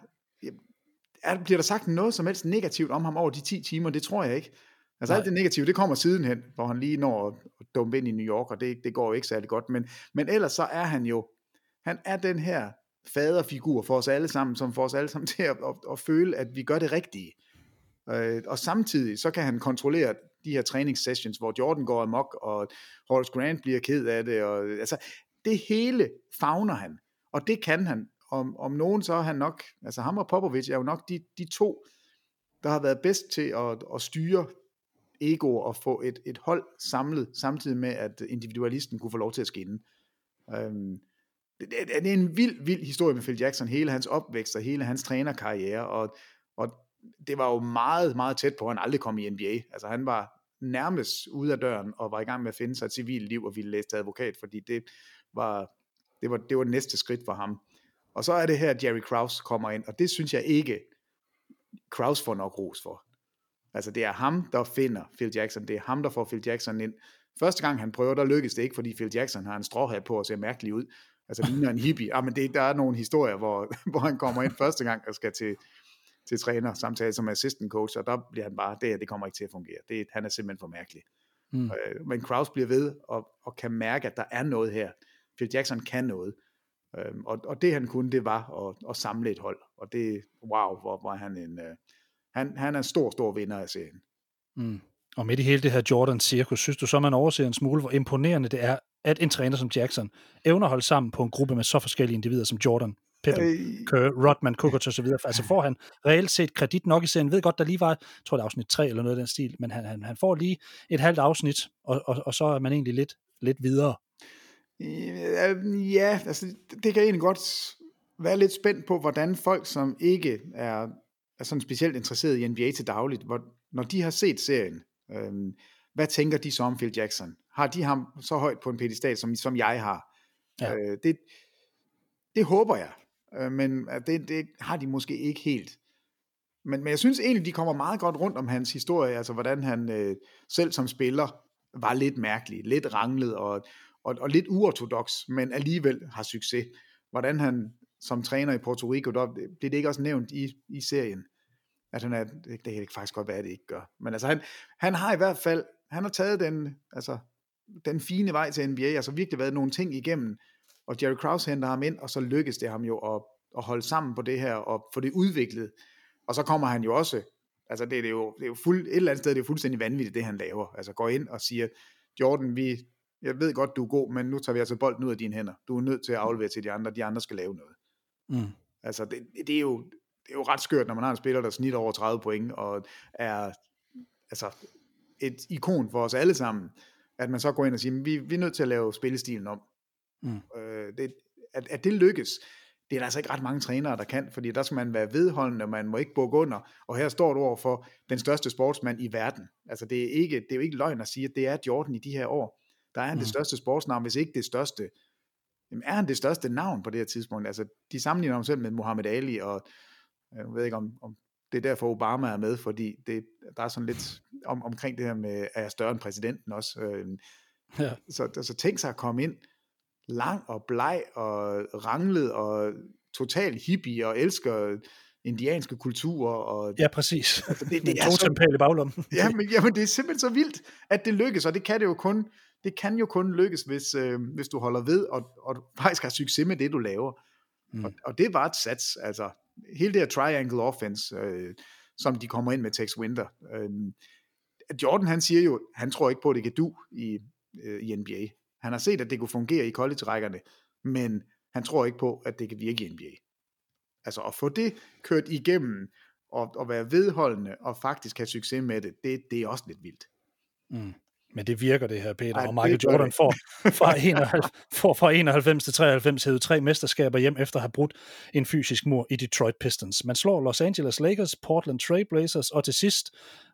er, bliver der sagt noget som helst negativt om ham over de 10 timer? Det tror jeg ikke. Altså Nej. alt det negative, det kommer sidenhen, hvor han lige når at dumpe ind i New York, og det, det går jo ikke særlig godt. Men, men ellers så er han jo, han er den her faderfigur for os alle sammen, som får os alle sammen til at, at, at føle, at vi gør det rigtige. Øh, og samtidig så kan han kontrollere de her træningssessions, hvor Jordan går amok, og Horace Grant bliver ked af det. Og, altså, det hele fagner han, og det kan han. Om, om nogen så er han nok, altså ham og Popovic er jo nok de, de to, der har været bedst til at, at styre ego og få et, et hold samlet, samtidig med, at individualisten kunne få lov til at skinne. Øhm, det, det, det er en vild, vild historie med Phil Jackson, hele hans opvækst og hele hans trænerkarriere, og, og det var jo meget, meget tæt på, at han aldrig kom i NBA. Altså han var nærmest ude af døren og var i gang med at finde sig et civilt liv og ville læse til advokat, fordi det var, det var, det var næste skridt for ham. Og så er det her, at Jerry Krause kommer ind, og det synes jeg ikke, Krause får nok ros for. Altså det er ham, der finder Phil Jackson. Det er ham, der får Phil Jackson ind. Første gang han prøver, der lykkes det ikke, fordi Phil Jackson har en stråhat på og ser mærkelig ud. Altså ligner en hippie. Ah, men det, der er nogle historier, hvor, hvor han kommer ind første gang og skal til, til træner samtale som assistant coach, og der bliver han bare, det, det kommer ikke til at fungere. Det, han er simpelthen for mærkelig. Mm. Øh, men Kraus bliver ved og, og kan mærke, at der er noget her. Phil Jackson kan noget. Øhm, og, og det han kunne, det var at, at samle et hold. Og det, wow, hvor var han en, øh, han, han er en stor, stor vinder af serien. Mm. Og midt i hele det her Jordan-cirkus, synes du så, man overser en smule, hvor imponerende det er, at en træner som Jackson evner at holde sammen på en gruppe med så forskellige individer som Jordan, Pippen, øh, Rodman, Kukoc og så videre. Altså får han reelt set kredit nok i serien. Jeg ved godt, der lige var, jeg tror det er afsnit 3 eller noget af den stil, men han, han, han får lige et halvt afsnit, og, og, og så er man egentlig lidt, lidt videre. Ja, altså det kan jeg egentlig godt være lidt spændt på, hvordan folk, som ikke er, er sådan specielt interesseret i NBA til dagligt, hvor, når de har set serien, øhm, hvad tænker de så om Phil Jackson? Har de ham så højt på en pedestal, som, som jeg har? Ja. Øh, det, det håber jeg, øh, men øh, det, det har de måske ikke helt. Men, men jeg synes egentlig, de kommer meget godt rundt om hans historie, altså hvordan han øh, selv som spiller var lidt mærkelig, lidt ranglet og, og, og lidt uortodox, men alligevel har succes. Hvordan han som træner i Puerto Rico, der blev det ikke også nævnt i, i serien, at han er, det, det kan faktisk godt være, at det ikke gør. Men altså han, han har i hvert fald, han har taget den, altså, den fine vej til NBA, altså virkelig været nogle ting igennem, og Jerry Krause henter ham ind, og så lykkes det ham jo at, at holde sammen på det her, og få det udviklet. Og så kommer han jo også, altså det, det er jo, det er jo fuld, et eller andet sted, det er fuldstændig vanvittigt, det han laver. Altså går ind og siger, Jordan, vi, jeg ved godt, du er god, men nu tager vi altså bolden ud af dine hænder. Du er nødt til at aflevere til de andre, de andre skal lave noget. Mm. Altså det, det, er jo, det er jo ret skørt, når man har en spiller, der snitter over 30 point, og er altså et ikon for os alle sammen, at man så går ind og siger, vi, vi er nødt til at lave spillestilen om. Mm. Øh, det, at, at det lykkes, det er der altså ikke ret mange trænere, der kan, fordi der skal man være vedholdende, og man må ikke bukke under, og her står du over for den største sportsmand i verden. Altså det er, ikke, det er jo ikke løgn at sige, at det er Jordan i de her år. Der er han mm. det største sportsnavn, hvis ikke det største. Jamen er han det største navn på det her tidspunkt? Altså de sammenligner ham selv med Muhammad Ali, og jeg ved ikke om, om det er derfor Obama er med, fordi det, der er sådan lidt om, omkring det her med, er jeg større end præsidenten også. Øh, ja. Så altså, tænk sig at komme ind, lang og bleg og ranglet og total hippie og elsker indianske kulturer. Og, ja, præcis. Altså, det, det er så, i baglommen. ja, men, jamen, det er simpelthen så vildt, at det lykkes, og det kan det jo kun, det kan jo kun lykkes, hvis, øh, hvis du holder ved, og, og du faktisk har succes med det, du laver. Mm. Og, og det var et sats, altså hele det her triangle offense, øh, som de kommer ind med Tex Winter. Øh, Jordan han siger jo, han tror ikke på, at det kan du i, øh, i NBA. Han har set, at det kunne fungere i college-rækkerne, men han tror ikke på, at det kan virke i NBA. Altså at få det kørt igennem, og, og være vedholdende, og faktisk have succes med det, det, det er også lidt vildt. Mm. Men det virker det her, Peter. Ej, og Michael Jordan får fra, 91, får fra 91 til 93 hævet tre mesterskaber hjem efter at have brudt en fysisk mur i Detroit Pistons. Man slår Los Angeles Lakers, Portland Trail Blazers, og til sidst,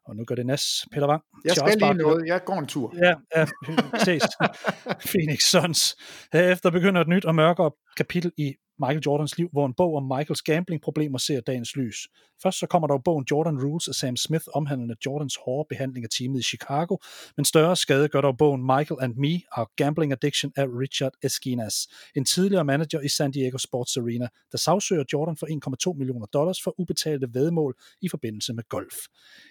og nu gør det næst, Peter Wang. Jeg skal lige noget, jeg går en tur. Ja, ja ses. Phoenix Suns. Herefter begynder et nyt og mørkere kapitel i Michael Jordans liv, hvor en bog om Michaels gambling-problemer ser dagens lys. Først så kommer der jo bogen Jordan Rules af Sam Smith, omhandlende Jordans hårde behandling af teamet i Chicago, men større skade gør der bogen Michael and Me, og Gambling Addiction af Richard Esquinas, en tidligere manager i San Diego Sports Arena, der sagsøger Jordan for 1,2 millioner dollars for ubetalte vedmål i forbindelse med golf.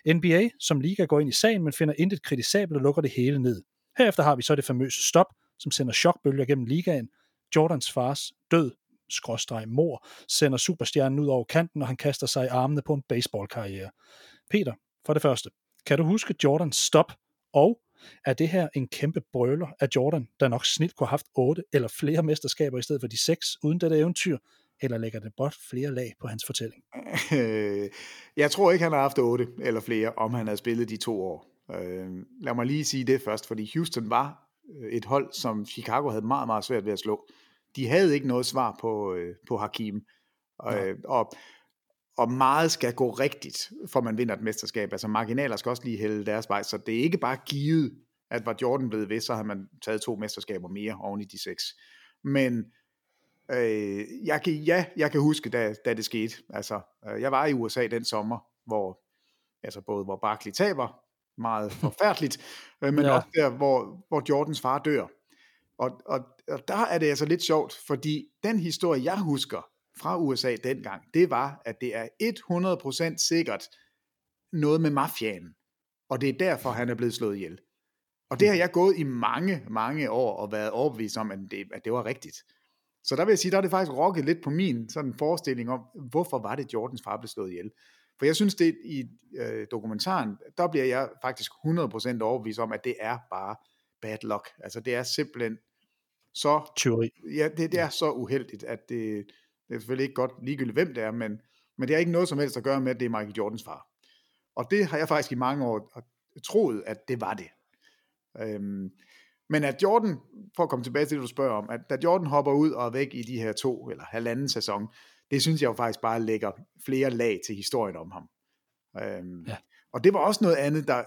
NBA som liga går ind i sagen, men finder intet kritisabelt og lukker det hele ned. Herefter har vi så det famøse stop, som sender chokbølger gennem ligaen, Jordans fars død skråstreg mor, sender superstjernen ud over kanten, og han kaster sig i armene på en baseballkarriere. Peter, for det første, kan du huske Jordans stop, og er det her en kæmpe brøler af Jordan, der nok snit kunne have haft otte eller flere mesterskaber i stedet for de seks uden dette eventyr, eller lægger det blot flere lag på hans fortælling? Jeg tror ikke, han har haft otte eller flere, om han havde spillet de to år. Øh, lad mig lige sige det først, fordi Houston var øh, et hold, som Chicago havde meget, meget svært ved at slå de havde ikke noget svar på, øh, på Hakim. Og, ja. og, og meget skal gå rigtigt, for man vinder et mesterskab. Altså marginaler skal også lige hælde deres vej, så det er ikke bare givet, at var Jordan blevet ved, så har man taget to mesterskaber mere oven i de seks. Men øh, jeg kan, ja, jeg kan huske, da, da det skete. Altså, øh, jeg var i USA den sommer, hvor altså både hvor Barkley taber, meget forfærdeligt, øh, men ja. også der, hvor, hvor Jordans far dør. Og, og, og der er det altså lidt sjovt, fordi den historie, jeg husker fra USA dengang, det var, at det er 100% sikkert noget med mafianen. Og det er derfor, han er blevet slået ihjel. Og det har jeg gået i mange, mange år og været overbevist om, at det, at det var rigtigt. Så der vil jeg sige, der er det faktisk rokket lidt på min sådan forestilling om, hvorfor var det Jordans far blev slået ihjel. For jeg synes, det i øh, dokumentaren, der bliver jeg faktisk 100% overbevist om, at det er bare bad luck. Altså det er simpelthen så, Tyveri. Ja, det, det er så uheldigt, at det, det er selvfølgelig ikke godt ligegyldigt, hvem det er, men, men det har ikke noget som helst at gøre med, at det er Michael Jordans far. Og det har jeg faktisk i mange år troet, at det var det. Øhm, Men at Jordan, for at komme tilbage til det, du spørger om, at da Jordan hopper ud og er væk i de her to eller halvanden sæson, det synes jeg jo faktisk bare lægger flere lag til historien om ham. Øhm, ja. Og det var også noget andet, der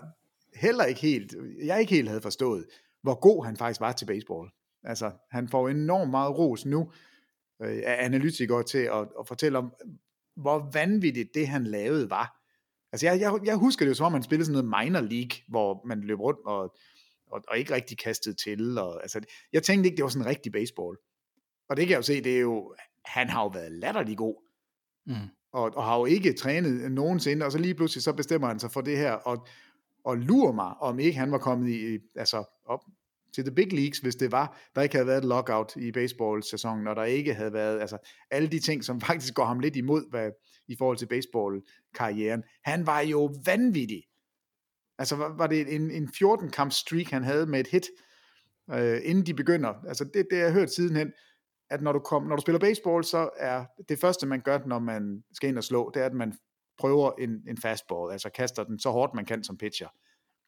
heller ikke helt, jeg ikke helt havde forstået, hvor god han faktisk var til baseball. Altså, han får enormt meget ros nu øh, af analytikere til at, at fortælle om, hvor vanvittigt det, han lavede, var. Altså, jeg, jeg, jeg husker det jo som om, han spillede sådan noget minor league, hvor man løb rundt og, og, og ikke rigtig kastede til. Og, altså, jeg tænkte ikke, det var sådan en rigtig baseball. Og det kan jeg jo se, det er jo, han har jo været latterlig god. Mm. Og, og har jo ikke trænet nogensinde, og så lige pludselig så bestemmer han sig for det her, og, og lurer mig, om ikke han var kommet i, altså op til the big leagues, hvis det var, der ikke havde været et lockout i baseball-sæsonen, og der ikke havde været, altså alle de ting, som faktisk går ham lidt imod, hvad, i forhold til baseball-karrieren. Han var jo vanvittig. Altså var, var det en, en 14-kamp streak, han havde med et hit, øh, inden de begynder. Altså det, det har jeg hørt sidenhen, at når du, kom, når du spiller baseball, så er det første, man gør, når man skal ind og slå, det er, at man prøver en, en fastball, altså kaster den så hårdt, man kan som pitcher.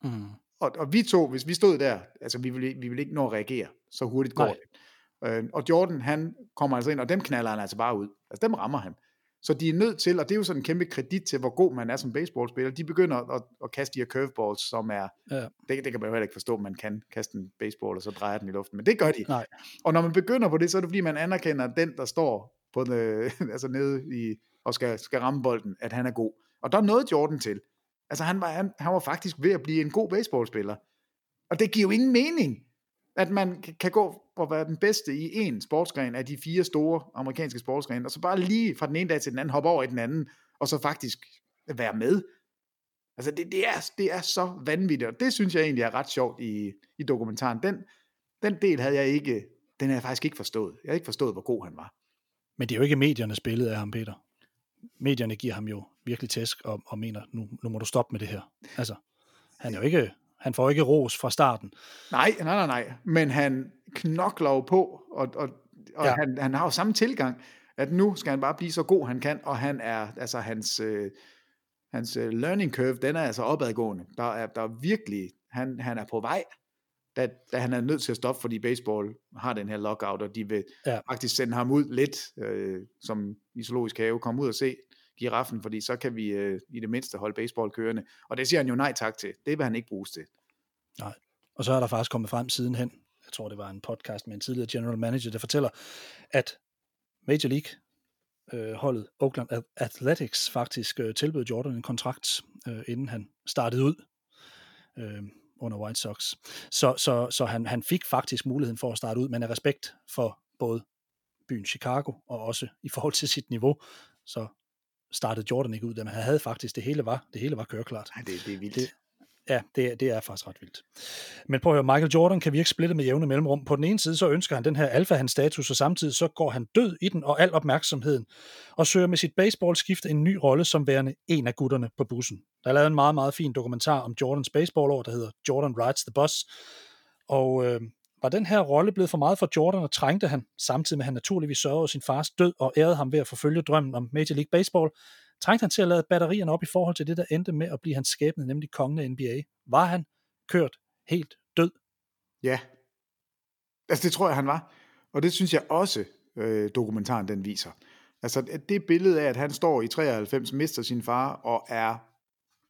Mm. Og, og vi to, hvis vi stod der, altså vi ville, vi ville ikke nå at reagere, så hurtigt går Nej. det. Øh, og Jordan, han kommer altså ind, og dem knaller han altså bare ud. Altså dem rammer han. Så de er nødt til, og det er jo sådan en kæmpe kredit til, hvor god man er som baseballspiller, de begynder at, at kaste de her curveballs, som er, ja. det, det kan man jo heller ikke forstå, man kan kaste en baseball, og så drejer den i luften, men det gør de. Nej. Og når man begynder på det, så er det fordi, man anerkender den, der står på det, altså nede i, og skal, skal ramme bolden, at han er god. Og der nåede Jordan til. Altså han var, han, han var faktisk ved at blive en god baseballspiller. Og det giver jo ingen mening, at man kan gå og være den bedste i en sportsgren af de fire store amerikanske sportsgrene, og så bare lige fra den ene dag til den anden hoppe over i den anden, og så faktisk være med. Altså det, det, er, det er så vanvittigt, og det synes jeg egentlig er ret sjovt i, i dokumentaren. Den, den del havde jeg ikke, den havde jeg faktisk ikke forstået. Jeg havde ikke forstået, hvor god han var. Men det er jo ikke mediernes billede af ham, Peter. Medierne giver ham jo virkelig tæsk og, og mener, nu, nu må du stoppe med det her. Altså, han er jo ikke, han får ikke ros fra starten. Nej, nej, nej, nej. Men han knokler jo på, og, og, og ja. han, han har jo samme tilgang, at nu skal han bare blive så god han kan, og han er, altså hans, øh, hans øh, learning curve, den er altså opadgående. Der er, der er virkelig, han, han er på vej, da, da han er nødt til at stoppe, fordi baseball har den her lockout, og de vil ja. faktisk sende ham ud lidt, øh, som i zoologisk have, komme ud og se giraffen, fordi så kan vi øh, i det mindste holde baseball kørende. Og det siger han jo nej tak til. Det vil han ikke bruges til. Nej. Og så er der faktisk kommet frem sidenhen, jeg tror det var en podcast med en tidligere general manager, der fortæller, at Major League øh, holdet Oakland Athletics faktisk øh, tilbød Jordan en kontrakt, øh, inden han startede ud øh, under White Sox. Så, så, så han, han fik faktisk muligheden for at starte ud, men af respekt for både byen Chicago og også i forhold til sit niveau, så startede Jordan ikke ud, men han havde faktisk, det hele var, det hele var køreklart. Ja, det, det er vildt. Det, Ja, det, det er faktisk ret vildt. Men prøv at høre, Michael Jordan kan virke splittet med jævne mellemrum. På den ene side, så ønsker han den her alfa hans status, og samtidig så går han død i den og al opmærksomheden, og søger med sit baseballskifte en ny rolle som værende en af gutterne på bussen. Der er lavet en meget, meget fin dokumentar om Jordans baseballår, der hedder Jordan Rides the Bus, og øh, var den her rolle blevet for meget for Jordan, og trængte han, samtidig med at han naturligvis sørgede sin fars død og ærede ham ved at forfølge drømmen om Major League Baseball, trængte han til at lade batterierne op i forhold til det, der endte med at blive hans skæbne, nemlig kongen af NBA. Var han kørt helt død? Ja. Altså det tror jeg, han var. Og det synes jeg også, øh, dokumentaren den viser. Altså det billede af, at han står i 93, mister sin far og er,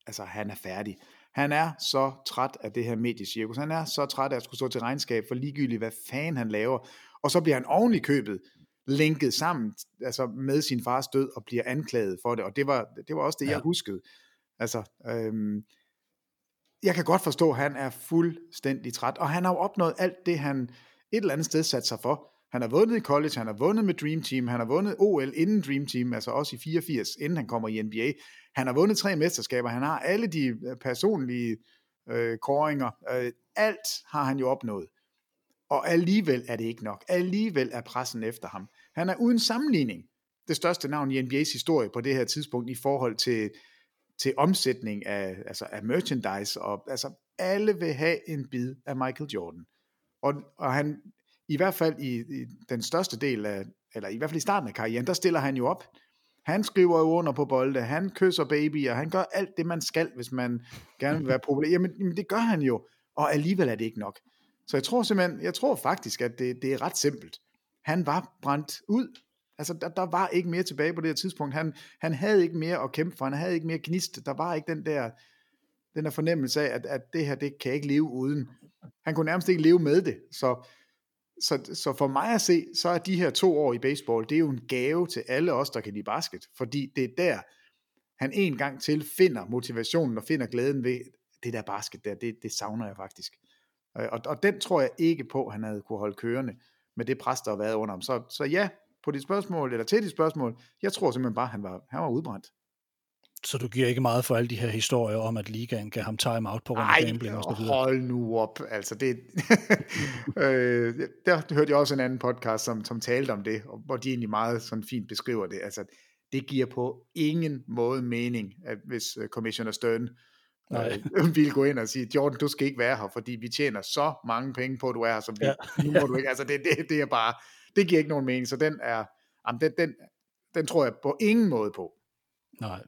altså han er færdig. Han er så træt af det her mediecirkus. Han er så træt af at skulle stå til regnskab for ligegyldigt, hvad fanden han laver. Og så bliver han oven i købet linket sammen altså med sin fars død og bliver anklaget for det, og det var, det var også det, ja. jeg huskede. Altså, øhm, jeg kan godt forstå, at han er fuldstændig træt, og han har jo opnået alt det, han et eller andet sted sat sig for. Han har vundet i college, han har vundet med Dream Team, han har vundet OL inden Dream Team, altså også i 84, inden han kommer i NBA. Han har vundet tre mesterskaber, han har alle de øh, personlige øh, koringer, øh, alt har han jo opnået. Og alligevel er det ikke nok. Alligevel er pressen efter ham. Han er uden sammenligning det største navn i NBA's historie på det her tidspunkt i forhold til, til omsætning af, altså af merchandise. Og, altså, alle vil have en bid af Michael Jordan. Og, og han, i hvert fald i, i den største del af, eller i hvert fald i starten af karrieren, der stiller han jo op. Han skriver jo under på bolde, han kysser baby, han gør alt det, man skal, hvis man gerne vil være populær. Jamen, jamen det gør han jo, og alligevel er det ikke nok. Så jeg tror simpelthen, jeg tror faktisk, at det, det er ret simpelt. Han var brændt ud. Altså, der, der var ikke mere tilbage på det her tidspunkt. Han, han havde ikke mere at kæmpe for. Han havde ikke mere gnist. Der var ikke den der, den der fornemmelse af, at, at det her, det kan jeg ikke leve uden. Han kunne nærmest ikke leve med det. Så, så, så for mig at se, så er de her to år i baseball, det er jo en gave til alle os, der kan lide basket. Fordi det er der, han en gang til finder motivationen og finder glæden ved, det der basket der, det, det savner jeg faktisk. Øh, og, og den tror jeg ikke på, han havde kunne holde kørende med det pres, der har været under ham. Så, så ja, på dit spørgsmål, eller til dit spørgsmål, jeg tror simpelthen bare, han var, han var udbrændt. Så du giver ikke meget for alle de her historier om, at ligaen gav ham time-out på grund af gambling og så videre? hold nu op. Altså det, øh, der hørte jeg også en anden podcast, som, som talte om det, hvor de egentlig meget sådan fint beskriver det. Altså, det giver på ingen måde mening, at hvis uh, Commissioner Stern Nej. øh, ville gå ind og sige, Jordan, du skal ikke være her, fordi vi tjener så mange penge på, at du er her, så vi, ja. nu må du ikke. Altså det, det, det er bare, det giver ikke nogen mening, så den er, jamen, den, den, den tror jeg på ingen måde på. Nej.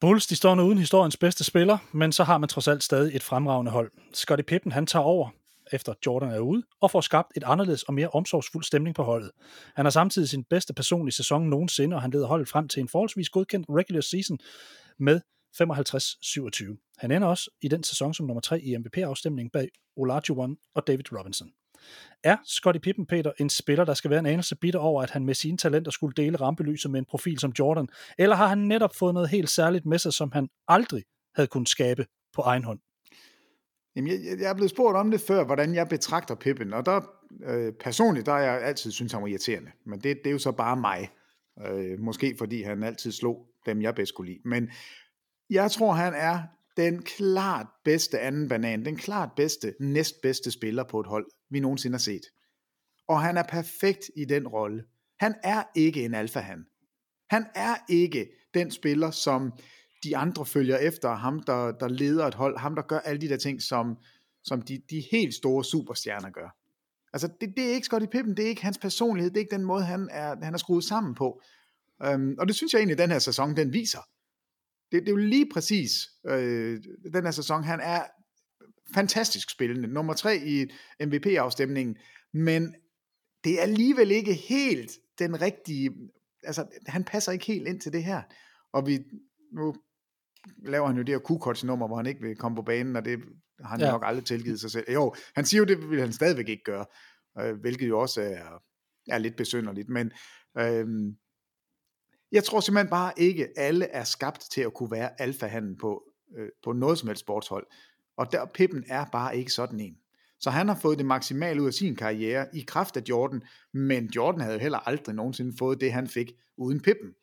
Bulls, de står nu uden historiens bedste spiller, men så har man trods alt stadig et fremragende hold. Scottie Pippen, han tager over, efter Jordan er ude, og får skabt et anderledes og mere omsorgsfuld stemning på holdet. Han har samtidig sin bedste personlige sæson nogensinde, og han leder holdet frem til en forholdsvis godkendt regular season med 55-27. Han ender også i den sæson som nummer 3 i MVP-afstemningen bag Olajuwon og David Robinson. Er Scottie Pippen, Peter, en spiller, der skal være en anelse bitter over, at han med sine talenter skulle dele rampelyset med en profil som Jordan? Eller har han netop fået noget helt særligt med sig, som han aldrig havde kunnet skabe på egen hånd? Jamen, jeg, jeg er blevet spurgt om det før, hvordan jeg betragter Pippen, og der øh, personligt, der har jeg altid synes han var irriterende, men det, det er jo så bare mig. Øh, måske fordi han altid slog dem, jeg bedst kunne lide. Men jeg tror, han er den klart bedste anden banan, den klart bedste, næstbedste spiller på et hold, vi nogensinde har set. Og han er perfekt i den rolle. Han er ikke en alfahan. Han er ikke den spiller, som de andre følger efter, ham der, der leder et hold, ham der gør alle de der ting, som, som de, de helt store superstjerner gør. Altså det, det er ikke Scottie Pippen, det er ikke hans personlighed, det er ikke den måde, han er, han er skruet sammen på. Um, og det synes jeg egentlig, den her sæson, den viser. Det, det er jo lige præcis øh, den her sæson, han er fantastisk spillende, nummer tre i MVP-afstemningen, men det er alligevel ikke helt den rigtige, altså han passer ikke helt ind til det her, og vi, nu laver han jo det her Kukoc-nummer, hvor han ikke vil komme på banen, og det har han ja. nok aldrig tilgivet sig selv. Jo, han siger jo, det vil han stadigvæk ikke gøre, øh, hvilket jo også er, er lidt besynderligt, men øh, jeg tror simpelthen bare ikke, alle er skabt til at kunne være alfahanden på, øh, på noget som helst sportshold. Og der, Pippen er bare ikke sådan en. Så han har fået det maksimale ud af sin karriere i kraft af Jordan, men Jordan havde jo heller aldrig nogensinde fået det, han fik uden Pippen.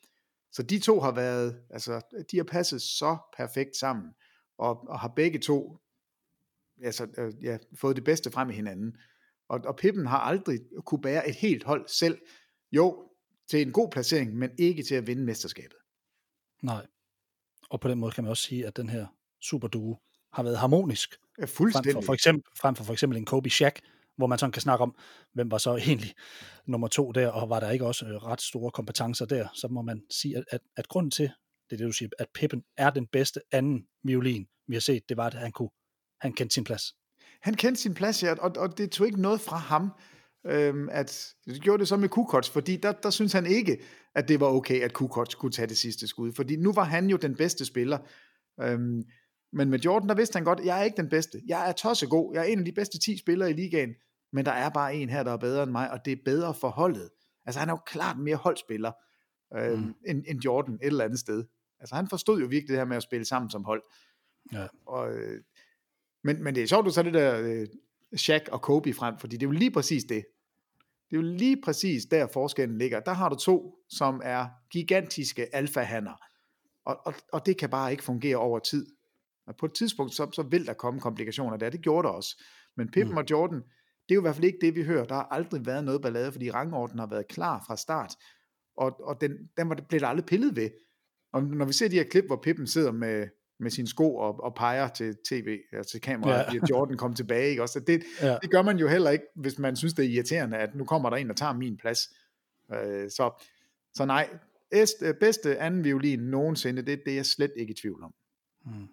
Så de to har været, altså, de har passet så perfekt sammen, og, og har begge to altså, øh, ja, fået det bedste frem i hinanden. Og, og Pippen har aldrig kunne bære et helt hold selv. Jo, til en god placering, men ikke til at vinde mesterskabet. Nej. Og på den måde kan man også sige, at den her superduo har været harmonisk. Ja, fuldstændig. Frem for, for eksempel, frem for for eksempel en Kobe Shaq, hvor man sådan kan snakke om, hvem var så egentlig nummer to der, og var der ikke også øh, ret store kompetencer der, så må man sige, at, at, at grunden til, det er det du siger, at Pippen er den bedste anden violin, vi har set, det var, at han kunne, han kendte sin plads. Han kendte sin plads, ja, og, og det tog ikke noget fra ham øhm, at det gjorde det så med Kukoc, fordi der, der synes han ikke, at det var okay, at Kukoc kunne tage det sidste skud, fordi nu var han jo den bedste spiller. Øhm, men med Jordan, der vidste han godt, jeg er ikke den bedste. Jeg er tossegod. Jeg er en af de bedste 10 spillere i ligaen, men der er bare en her, der er bedre end mig, og det er bedre for holdet. Altså han er jo klart mere holdspiller øhm, mm. end, end Jordan et eller andet sted. Altså han forstod jo virkelig det her med at spille sammen som hold. Ja. Og, øh, men, men det er sjovt, du så det der øh, Shaq og Kobe frem, fordi det er jo lige præcis det. Det er jo lige præcis der forskellen ligger. Der har du to, som er gigantiske alfahander. Og, og, og det kan bare ikke fungere over tid. Og på et tidspunkt, så, så vil der komme komplikationer der. Det gjorde der også. Men Pippen mm. og Jordan, det er jo i hvert fald ikke det, vi hører. Der har aldrig været noget ballade, fordi rangorden har været klar fra start. Og, og den, den var, blev der aldrig pillet ved. Og når vi ser de her klip, hvor Pippen sidder med, med sine sko og, og peger til tv, altså til kameraet, ja. Jordan kom tilbage. Ikke? Også det, ja. det gør man jo heller ikke, hvis man synes, det er irriterende, at nu kommer der en, der tager min plads. Øh, så, så nej, bedste, bedste anden violin nogensinde, det, det er jeg slet ikke i tvivl om. Hmm.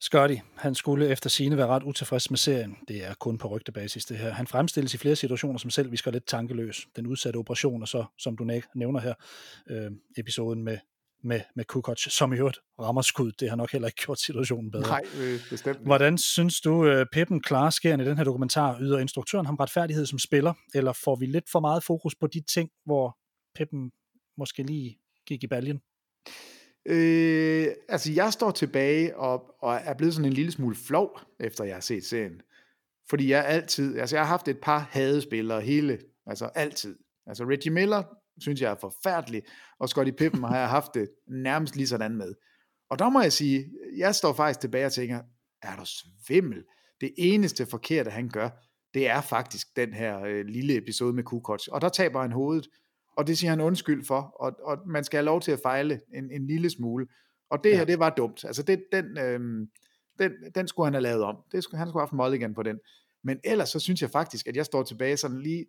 Scotty, han skulle efter sine være ret utilfreds med serien. Det er kun på rygtebasis det her. Han fremstilles i flere situationer som selv visker lidt tankeløs. Den udsatte operation, og så, som du nævner her, øh, episoden med, med, med Kukoc, som i øvrigt rammer skud. Det har nok heller ikke gjort situationen bedre. Nej, øh, bestemt. Hvordan synes du, øh, Peppen klarer skærende i den her dokumentar? Yder instruktøren ham retfærdighed som spiller, eller får vi lidt for meget fokus på de ting, hvor Peppen måske lige gik i baljen? Øh, altså, jeg står tilbage og, og er blevet sådan en lille smule flov, efter jeg har set serien. Fordi jeg altid, altså jeg har haft et par hadespillere hele, altså altid. Altså Reggie Miller synes jeg er forfærdelig, og Scotty Pippen har jeg haft det nærmest lige sådan med. Og der må jeg sige, jeg står faktisk tilbage og tænker, er du svimmel? Det eneste forkerte, han gør, det er faktisk den her øh, lille episode med Kukoc. Og der taber han hovedet, og det siger han undskyld for, og, og man skal have lov til at fejle en, en lille smule. Og det ja. her, det var dumt. Altså det, den, øh, den, den skulle han have lavet om. Det skulle, han skulle have haft igen på den. Men ellers så synes jeg faktisk, at jeg står tilbage sådan lige,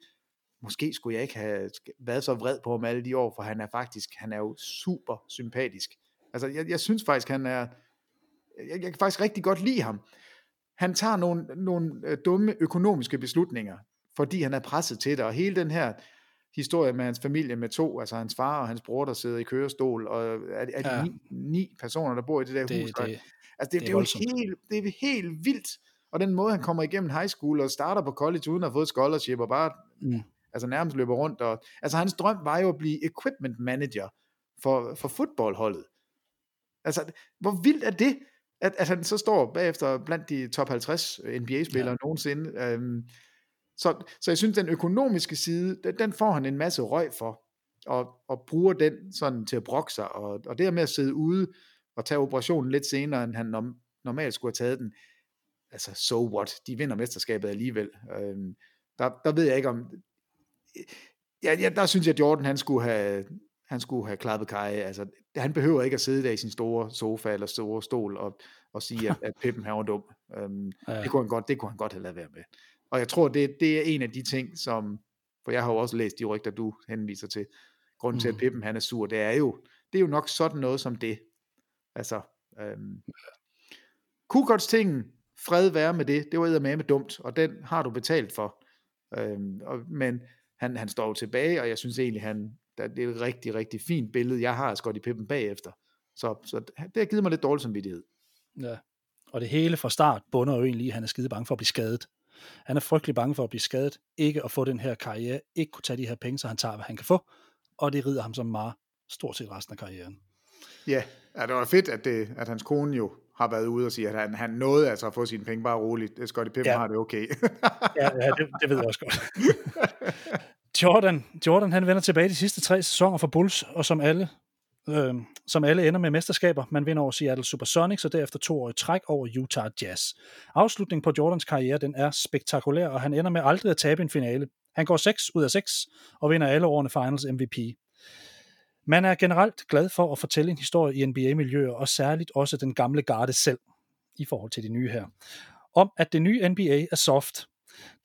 måske skulle jeg ikke have været så vred på ham alle de år, for han er faktisk, han er jo super sympatisk. Altså jeg, jeg synes faktisk, han er, jeg, jeg kan faktisk rigtig godt lide ham. Han tager nogle, nogle øh, dumme økonomiske beslutninger, fordi han er presset til det, og hele den her historie med hans familie med to, altså hans far og hans bror, der sidder i kørestol, og er, er de ja. ni, ni personer, der bor i det der det, hus. Det, altså det, det, det, er jo helt, det er helt vildt, og den måde, han kommer igennem high school og starter på college uden at have fået scholarship, og bare mm. altså nærmest løber rundt. Og, altså hans drøm var jo at blive equipment manager for, for fodboldholdet. Altså, hvor vildt er det, at, at han så står bagefter blandt de top 50 NBA-spillere ja. nogensinde. Øhm, så, så jeg synes, den økonomiske side, den, den får han en masse røg for, og, og bruger den sådan til at brokke sig, og, og det med at sidde ude og tage operationen lidt senere, end han normalt skulle have taget den, altså so what, de vinder mesterskabet alligevel. Øhm, der, der ved jeg ikke om, ja, ja, der synes jeg, at Jordan han skulle have, han skulle have klappet Kai. Altså, han behøver ikke at sidde der i sin store sofa eller store stol og, og sige, at, at Pippen her var dum. Øhm, ja. det, kunne han godt, det kunne han godt have lavet være med. Og jeg tror, det, det er en af de ting, som, for jeg har jo også læst de rygter, du henviser til, grunden mm. til, at mm. Pippen han er sur, det er jo, det er jo nok sådan noget som det. Altså, øhm, Kukots ting, fred være med det, det var med dumt, og den har du betalt for. Øhm, og, men han, han står jo tilbage, og jeg synes egentlig, han, det er et rigtig, rigtig fint billede, jeg har af Scottie Pippen bagefter. Så, så det har givet mig lidt dårlig samvittighed. Ja, og det hele fra start bunder jo egentlig, at han er skide bange for at blive skadet. Han er frygtelig bange for at blive skadet, ikke at få den her karriere, ikke kunne tage de her penge, så han tager, hvad han kan få, og det rider ham som meget stort set resten af karrieren. Ja, ja det var fedt, at, det, at hans kone jo har været ude og sige, at han, han nåede altså at få sine penge bare roligt. De Pippen ja. har det okay. ja, ja det, det ved jeg også godt. Jordan, Jordan han vender tilbage de sidste tre sæsoner for Bulls, og som alle øh, som alle ender med mesterskaber. Man vinder over Seattle Supersonics, og derefter to år i træk over Utah Jazz. Afslutningen på Jordans karriere, den er spektakulær, og han ender med aldrig at tabe en finale. Han går 6 ud af 6 og vinder alle årene Finals MVP. Man er generelt glad for at fortælle en historie i NBA-miljøer, og særligt også den gamle garde selv, i forhold til de nye her, om at det nye NBA er soft,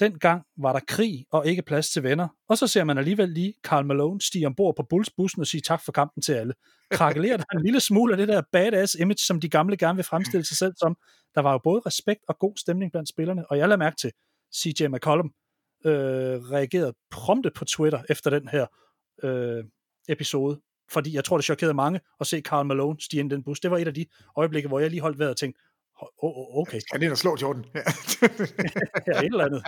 Dengang var der krig og ikke plads til venner, og så ser man alligevel lige Karl Malone stige ombord på Bulls-bussen og sige tak for kampen til alle. Krakelerer der en lille smule af det der badass image, som de gamle gerne vil fremstille sig selv som. Der var jo både respekt og god stemning blandt spillerne, og jeg lader mærke til, CJ McCollum øh, reagerede prompte på Twitter efter den her øh, episode, fordi jeg tror, det chokerede mange at se Karl Malone stige ind i den bus. Det var et af de øjeblikke, hvor jeg lige holdt vejret og tænkte, oh, okay. Han er slå Jordan. Ja. ja, et eller andet.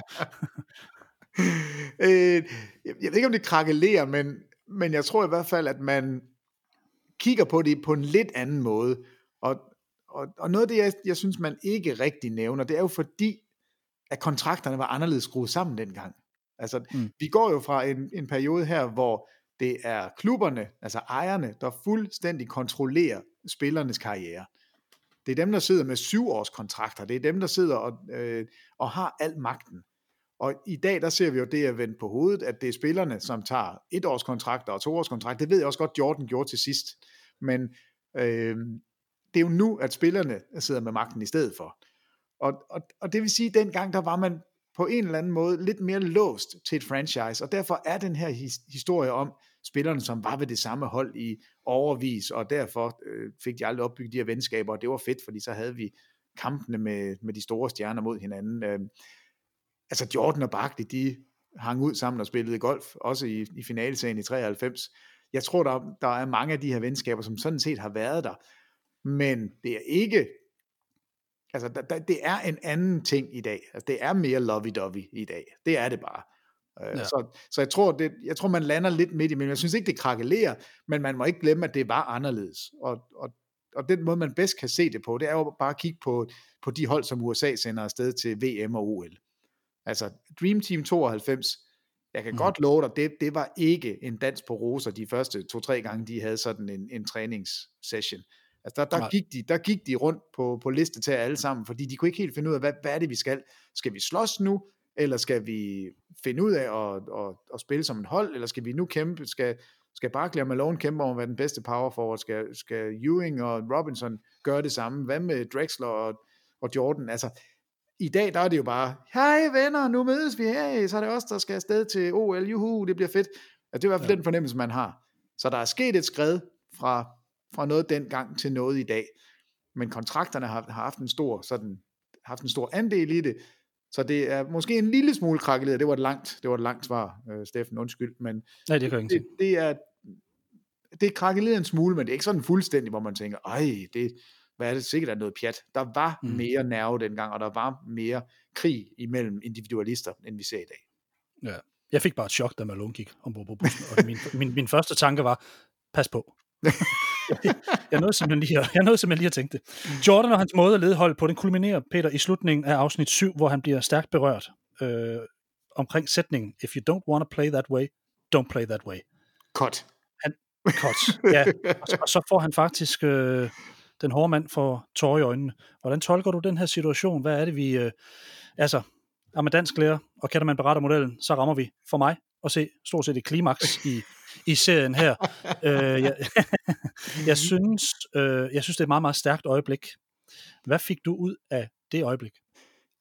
øh, jeg, jeg ved ikke, om det krakelerer, men, men jeg tror i hvert fald, at man kigger på det på en lidt anden måde. Og, og, og noget af det, jeg, jeg synes, man ikke rigtig nævner, det er jo fordi, at kontrakterne var anderledes skruet sammen dengang. Altså, mm. vi går jo fra en, en periode her, hvor det er klubberne, altså ejerne, der fuldstændig kontrollerer spillernes karriere. Det er dem, der sidder med syvårskontrakter. Det er dem, der sidder og, øh, og har al magten. Og i dag, der ser vi jo det at vende på hovedet, at det er spillerne, som tager etårskontrakter og toårskontrakter. Det ved jeg også godt, Jordan gjorde til sidst. Men øh, det er jo nu, at spillerne sidder med magten i stedet for. Og, og, og det vil sige, at dengang, der var man på en eller anden måde lidt mere låst til et franchise, og derfor er den her his, historie om spillerne, som var ved det samme hold i overvis, og derfor øh, fik de aldrig opbygget de her venskaber, og det var fedt, fordi så havde vi kampene med, med de store stjerner mod hinanden. Øh, altså Jordan og Barkley, de hang ud sammen og spillede golf, også i, i finaleserien i 93. Jeg tror, der, der er mange af de her venskaber, som sådan set har været der, men det er ikke, altså der, der, det er en anden ting i dag. Altså det er mere lovey-dovey i dag. Det er det bare. Øh, ja. Så, så jeg, tror, det, jeg tror, man lander lidt midt i, men jeg synes ikke, det krakelerer, men man må ikke glemme, at det var anderledes. Og, og, og den måde, man bedst kan se det på, det er jo bare at kigge på, på de hold, som USA sender afsted til VM og OL. Altså Dream Team 92, jeg kan mm. godt love dig, det, det var ikke en dans på roser de første to-tre gange, de havde sådan en, en træningssession. Altså der, der, gik de, der gik de rundt på, på liste til alle sammen, fordi de kunne ikke helt finde ud af, hvad, hvad er det, vi skal? Skal vi slås nu, eller skal vi finde ud af at, at, at spille som en hold, eller skal vi nu kæmpe, skal, skal Barkley og Malone kæmpe om at være den bedste power forward, skal, skal Ewing og Robinson gøre det samme, hvad med Drexler og, og Jordan, altså i dag, der er det jo bare, hej venner, nu mødes vi, hey, så er det os, der skal afsted til OL, juhu, det bliver fedt. Altså, det er i hvert fald ja. den fornemmelse, man har. Så der er sket et skridt fra, fra noget dengang til noget i dag. Men kontrakterne har, har haft en stor sådan, haft en stor andel i det, så det er måske en lille smule krakkeleret. Det var et langt, det var et langt svar, uh, Steffen, undskyld. Men Nej, det, det, det, det er, det er krakkeleret en smule, men det er ikke sådan fuldstændig, hvor man tænker, ej, det, hvad er det sikkert er noget pjat. Der var mm. mere nerve dengang, og der var mere krig imellem individualister, end vi ser i dag. Ja. Jeg fik bare et chok, da Malone gik ombord på bussen, og min, min, min første tanke var, pas på. jeg nåede simpelthen lige at, jeg nåede simpelthen lige at tænke det. Jordan og hans måde at lede hold på, den kulminerer, Peter, i slutningen af afsnit 7, hvor han bliver stærkt berørt øh, omkring sætningen, if you don't want to play that way, don't play that way. Cut. Han, cut, ja. Og, og så får han faktisk øh, den hårde mand får tårer i øjnene. Hvordan tolker du den her situation? Hvad er det, vi... Øh, altså, er man dansk lærer, og kender man beretter modellen, så rammer vi for mig at se stort set et klimaks i, i serien her. øh, jeg, jeg, synes, øh, jeg synes, det er et meget, meget stærkt øjeblik. Hvad fik du ud af det øjeblik?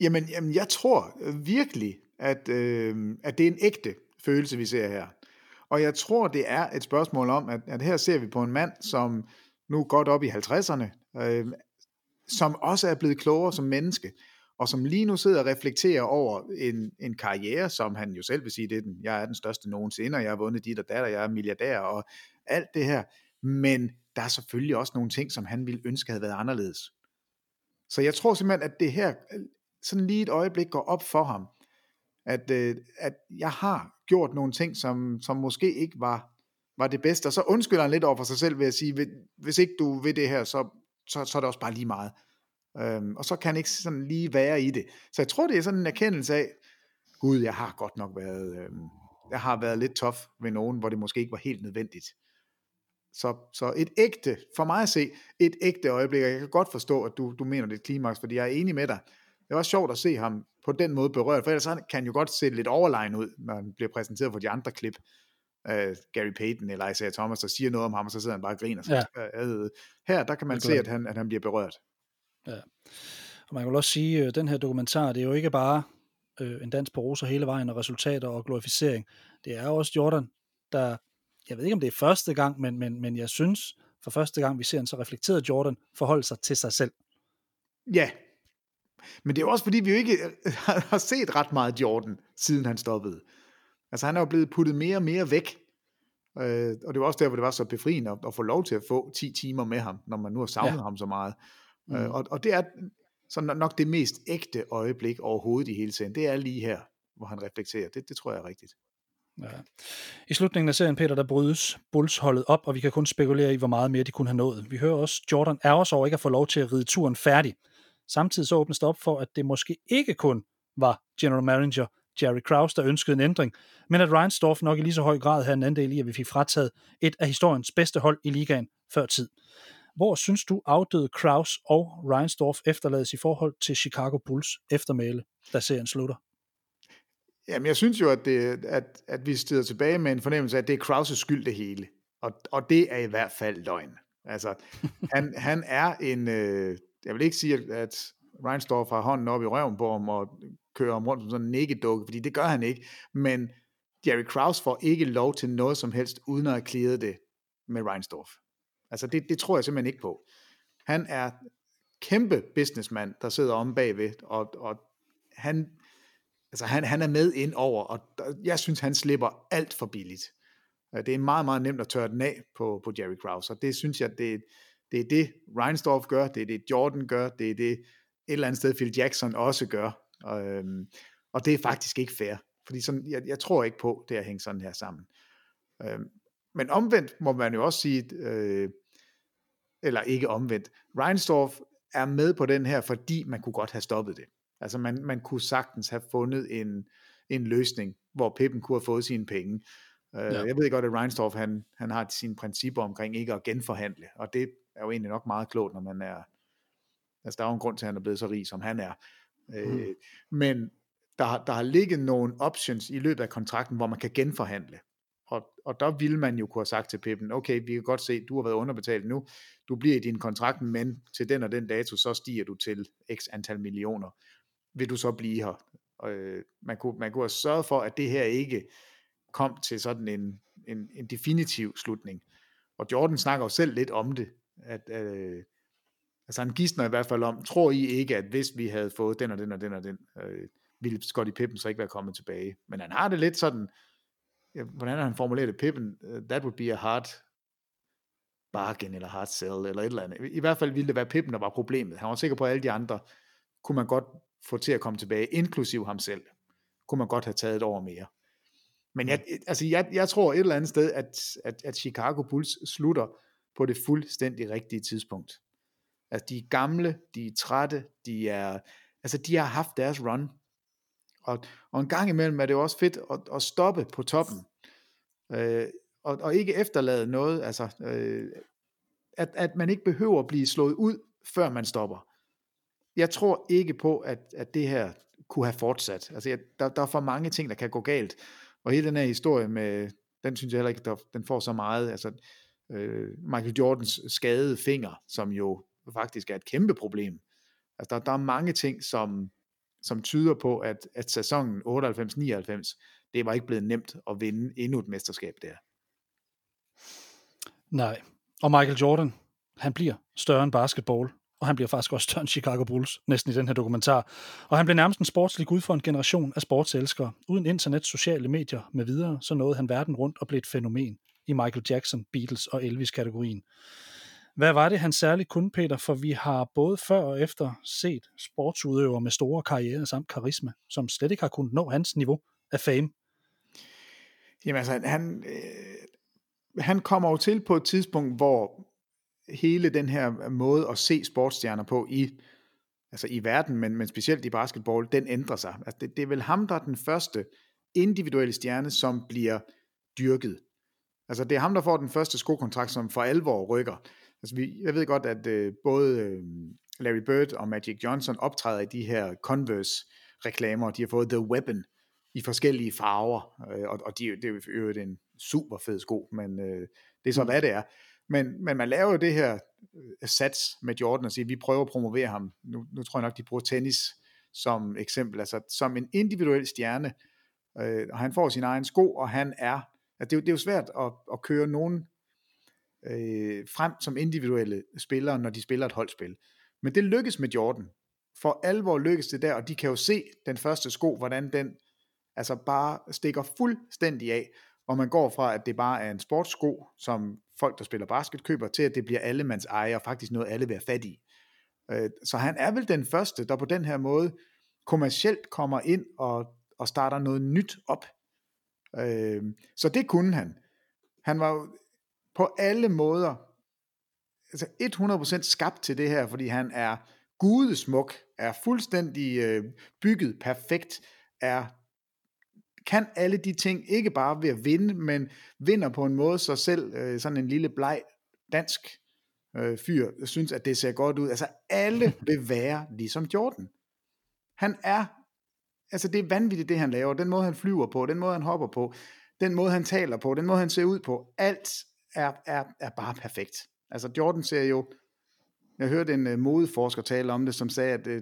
Jamen, jamen jeg tror virkelig, at, øh, at det er en ægte følelse, vi ser her. Og jeg tror, det er et spørgsmål om, at, at her ser vi på en mand, som nu godt op i 50'erne, øh, som også er blevet klogere som menneske, og som lige nu sidder og reflekterer over en, en karriere, som han jo selv vil sige, det er den, jeg er den største nogensinde, og jeg har vundet dit og datter, jeg er milliardær, og alt det her. Men der er selvfølgelig også nogle ting, som han ville ønske havde været anderledes. Så jeg tror simpelthen, at det her, sådan lige et øjeblik går op for ham, at, øh, at jeg har gjort nogle ting, som, som måske ikke var var det bedste, og så undskylder han lidt over for sig selv ved at sige, hvis ikke du vil det her, så, så, så er det også bare lige meget. Øhm, og så kan han ikke sådan lige være i det. Så jeg tror, det er sådan en erkendelse af, gud, jeg har godt nok været, øhm, jeg har været lidt tof ved nogen, hvor det måske ikke var helt nødvendigt. Så, så et ægte, for mig at se, et ægte øjeblik, og jeg kan godt forstå, at du, du mener det er klimaks, fordi jeg er enig med dig. Det var sjovt at se ham på den måde berørt, for ellers kan han jo godt se lidt overlegen ud, når han bliver præsenteret for de andre klip uh, Gary Payton eller Isaiah Thomas, der siger noget om ham, og så sidder han bare og griner. Ja. Uh, her, der kan man se, at han, at han bliver berørt. Ja. Og man kan også sige, at øh, den her dokumentar, det er jo ikke bare øh, en dans på roser hele vejen, og resultater og glorificering. Det er også Jordan, der, jeg ved ikke om det er første gang, men, men, men jeg synes, for første gang, vi ser en så reflekteret Jordan forholde sig til sig selv. Ja, men det er også fordi, vi jo ikke har set ret meget Jordan, siden han stoppede. Altså han er jo blevet puttet mere og mere væk. Øh, og det var også der, hvor det var så befriende at, at få lov til at få 10 timer med ham, når man nu har savnet ja. ham så meget. Øh, mm. Øh, og, og det er så nok det mest ægte øjeblik overhovedet i hele serien. Det er lige her, hvor han reflekterer. Det, det tror jeg er rigtigt. Ja. I slutningen af serien, Peter, der brydes Bulls holdet op, og vi kan kun spekulere i, hvor meget mere de kunne have nået. Vi hører også Jordan er også over ikke at få lov til at ride turen færdig. Samtidig så åbnes det op for, at det måske ikke kun var general manager Jerry Krause, der ønskede en ændring, men at Reinsdorf nok i lige så høj grad havde en andel i, at vi fik frataget et af historiens bedste hold i ligaen før tid. Hvor synes du afdøde Kraus og Reinsdorf efterlades i forhold til Chicago Bulls eftermæle, da serien slutter? Jamen, jeg synes jo, at, det, at, at vi stiger tilbage med en fornemmelse af, at det er Krauses skyld det hele. Og, og det er i hvert fald løgn. Altså, han, han er en... Øh, jeg vil ikke sige, at Reinsdorf har hånden op i røven på ham og kører ham rundt som sådan en nikkedukke, fordi det gør han ikke. Men Jerry Krause får ikke lov til noget som helst, uden at have det med Reinsdorf. Altså det, det tror jeg simpelthen ikke på. Han er kæmpe businessmand, der sidder om bagved, og, og han, altså han, han er med ind over, og jeg synes, han slipper alt for billigt. Det er meget, meget nemt at tørre den af på, på Jerry Krause, og det synes jeg, det, det er det, Reinsdorf gør, det er det, Jordan gør, det er det, et eller andet sted Phil Jackson også gør, og, øhm, og det er faktisk ikke fair, fordi sådan, jeg, jeg tror ikke på, det at hænge sådan her sammen. Øhm, men omvendt må man jo også sige, øh, eller ikke omvendt, Reinsdorf er med på den her, fordi man kunne godt have stoppet det. Altså man, man kunne sagtens have fundet en, en løsning, hvor Pippen kunne have fået sine penge. Uh, ja. Jeg ved godt, at Reinsdorf han, han har sine principper omkring ikke at genforhandle, og det er jo egentlig nok meget klogt, når man er, altså der er jo en grund til, at han er blevet så rig, som han er. Øh, mm. Men der, der har ligget nogle options i løbet af kontrakten, hvor man kan genforhandle. Og, og der ville man jo kunne have sagt til Pippen, okay, vi kan godt se, du har været underbetalt nu, du bliver i din kontrakt, men til den og den dato, så stiger du til x antal millioner. Vil du så blive her? Øh, man, kunne, man kunne have sørget for, at det her ikke kom til sådan en, en, en definitiv slutning. Og Jordan snakker jo selv lidt om det, at øh, altså han gidsner i hvert fald om, tror I ikke, at hvis vi havde fået den og den og den og den, øh, ville Scottie Pippen så ikke være kommet tilbage. Men han har det lidt sådan, ja, hvordan han formuleret det, Pippen, uh, that would be a hard bargain, eller hard sell, eller et eller andet. I hvert fald ville det være Pippen, der var problemet. Han var sikker på, at alle de andre kunne man godt få til at komme tilbage, inklusiv ham selv. Kunne man godt have taget et år mere. Men jeg, mm. altså jeg, jeg tror et eller andet sted, at, at, at Chicago Bulls slutter på det fuldstændig rigtige tidspunkt. Altså de er gamle, de er trætte, de er, altså de har haft deres run. Og, og en gang imellem er det jo også fedt at, at stoppe på toppen. Øh, og, og ikke efterlade noget, altså øh, at, at man ikke behøver at blive slået ud, før man stopper. Jeg tror ikke på, at, at det her kunne have fortsat. Altså, jeg, der, der er for mange ting, der kan gå galt. Og hele den her historie med, den synes jeg heller ikke, der, den får så meget. Altså, øh, Michael Jordans skadede finger, som jo faktisk er et kæmpe problem. Altså, der, der er mange ting, som, som tyder på, at, at sæsonen 98-99, det var ikke blevet nemt at vinde endnu et mesterskab der. Nej, og Michael Jordan, han bliver større end basketball, og han bliver faktisk også større end Chicago Bulls, næsten i den her dokumentar. Og han blev nærmest en sportslig gud for en generation af sportselskere. Uden internet, sociale medier med videre, så nåede han verden rundt og blev et fænomen i Michael Jackson, Beatles og Elvis-kategorien. Hvad var det, han særligt kunne, Peter? For vi har både før og efter set sportsudøvere med store karriere samt karisma, som slet ikke har kunnet nå hans niveau af fame. Jamen altså, han, øh, han kommer jo til på et tidspunkt, hvor hele den her måde at se sportsstjerner på i, altså i verden, men, men specielt i basketball, den ændrer sig. Altså det, det er vel ham, der er den første individuelle stjerne, som bliver dyrket. Altså det er ham, der får den første skokontrakt, som for alvor rykker. Altså vi, jeg ved godt, at øh, både øh, Larry Bird og Magic Johnson optræder i de her Converse-reklamer, de har fået The Weapon i forskellige farver, øh, og, og de, det er jo en super fed sko, men øh, det er så, mm. hvad det er. Men, men man laver jo det her øh, sats med Jordan og siger, vi prøver at promovere ham. Nu, nu tror jeg nok, de bruger tennis som eksempel, altså som en individuel stjerne, øh, og han får sin egen sko, og han er, at det, er jo, det er jo svært at, at køre nogen øh, frem som individuelle spillere, når de spiller et holdspil. Men det lykkes med Jordan. For alvor lykkes det der, og de kan jo se den første sko, hvordan den altså bare stikker fuldstændig af, og man går fra, at det bare er en sportssko, som folk, der spiller basket, køber, til at det bliver allemands eje, og faktisk noget alle vil have fat i. Øh, så han er vel den første, der på den her måde kommercielt kommer ind og, og starter noget nyt op. Øh, så det kunne han. Han var på alle måder altså 100% skabt til det her, fordi han er gudesmuk, er fuldstændig øh, bygget perfekt, er kan alle de ting, ikke bare ved at vinde, men vinder på en måde, så selv øh, sådan en lille bleg dansk øh, fyr synes, at det ser godt ud. Altså alle vil være ligesom Jordan. Han er, altså det er vanvittigt det han laver, den måde han flyver på, den måde han hopper på, den måde han taler på, den måde han ser ud på, alt er, er, er bare perfekt. Altså Jordan ser jo, jeg hørte en uh, modeforsker tale om det, som sagde, at uh,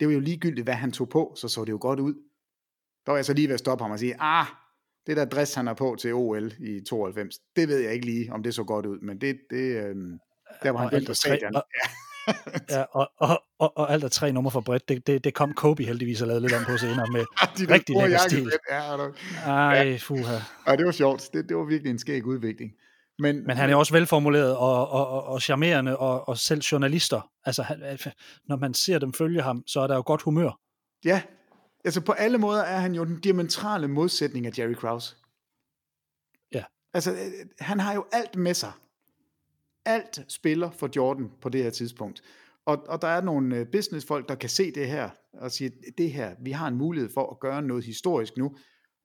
det var jo ligegyldigt, hvad han tog på, så så det jo godt ud. Der var jeg så lige ved at stoppe ham og sige, ah, det der dress, han har på til OL i 92, det ved jeg ikke lige, om det så godt ud, men det, det øh, der var han vildt tre, og, ja, og, og, og, og alt er tre numre for bredt. Det, det, det kom Kobe heldigvis og lavede lidt om på senere med De rigtig lækker stil. Ja, Ej, fuha. ja, det var sjovt. Det, det var virkelig en skæg udvikling. Men, Men han er også velformuleret og, og, og, og charmerende, og, og selv journalister. Altså, han, når man ser dem følge ham, så er der jo godt humør. Ja, altså på alle måder er han jo den diametrale modsætning af Jerry Krause. Ja. Altså, øh, han har jo alt med sig. Alt spiller for Jordan på det her tidspunkt. Og, og der er nogle øh, businessfolk, der kan se det her og sige, det her, vi har en mulighed for at gøre noget historisk nu.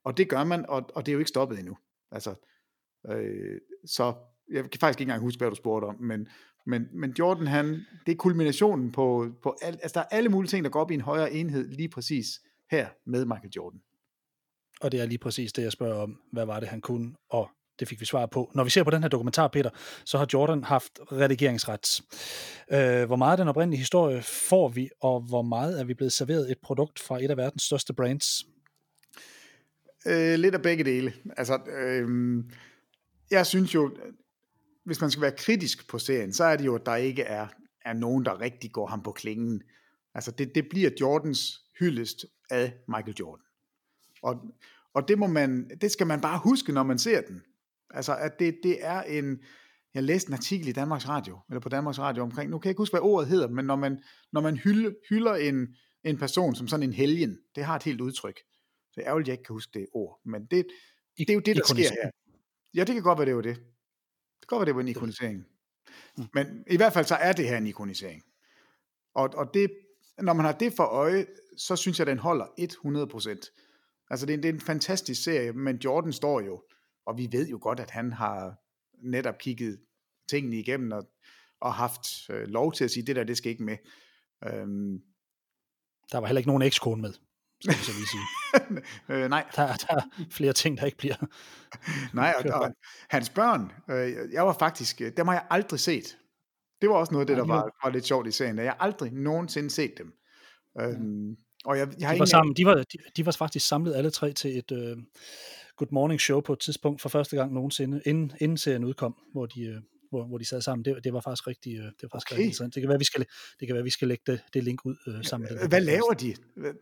Og det gør man, og, og det er jo ikke stoppet endnu. Altså, øh, så jeg kan faktisk ikke engang huske, hvad du spurgte om, men, men, men Jordan, han, det er kulminationen på, på al, altså der er alle mulige ting, der går op i en højere enhed lige præcis her med Michael Jordan. Og det er lige præcis det, jeg spørger om. Hvad var det, han kunne? Og det fik vi svar på. Når vi ser på den her dokumentar, Peter, så har Jordan haft redigeringsret. Øh, hvor meget af den oprindelige historie får vi, og hvor meget er vi blevet serveret et produkt fra et af verdens største brands? Øh, lidt af begge dele. Altså, øh, jeg synes jo, hvis man skal være kritisk på serien, så er det jo, at der ikke er, er nogen, der rigtig går ham på klingen. Altså, det, det bliver Jordans hyldest af Michael Jordan. Og, og det, må man, det skal man bare huske, når man ser den. Altså, at det, det er en... Jeg læste en artikel i Danmarks Radio, eller på Danmarks Radio omkring, nu kan jeg ikke huske, hvad ordet hedder, men når man, når man hylder, hylder en, en person som sådan en helgen, det har et helt udtryk. Det er ærgerligt, jeg ikke kan huske det ord, men det, det er jo det, der sker her. Ja, det kan godt være, det var det. Det kan godt være, det var en ikonisering. Mm. Men i hvert fald så er det her en ikonisering. Og, og det, når man har det for øje, så synes jeg, den holder 100%. Altså det er, det er en fantastisk serie, men Jordan står jo, og vi ved jo godt, at han har netop kigget tingene igennem og, og haft øh, lov til at sige, det der, det skal ikke med. Øhm, der var heller ikke nogen ekskone med, skal vi så lige sige. øh, nej. Der, der er flere ting, der ikke bliver Nej, og, og hans børn, øh, jeg var faktisk, øh, dem har jeg aldrig set. Det var også noget af det, der var, var lidt sjovt i serien. Jeg har aldrig nogensinde set dem. Øhm, og jeg, jeg har de, var sammen, de, var, de, de var faktisk samlet alle tre til et uh, Good Morning Show på et tidspunkt for første gang nogensinde, inden, inden serien udkom, hvor de, uh, hvor, hvor de sad sammen. Det, det var faktisk rigtig, uh, det var faktisk okay. rigtig interessant. Det kan være, vi skal, det kan være, vi skal lægge det, det link ud uh, sammen med det. Hvad laver de?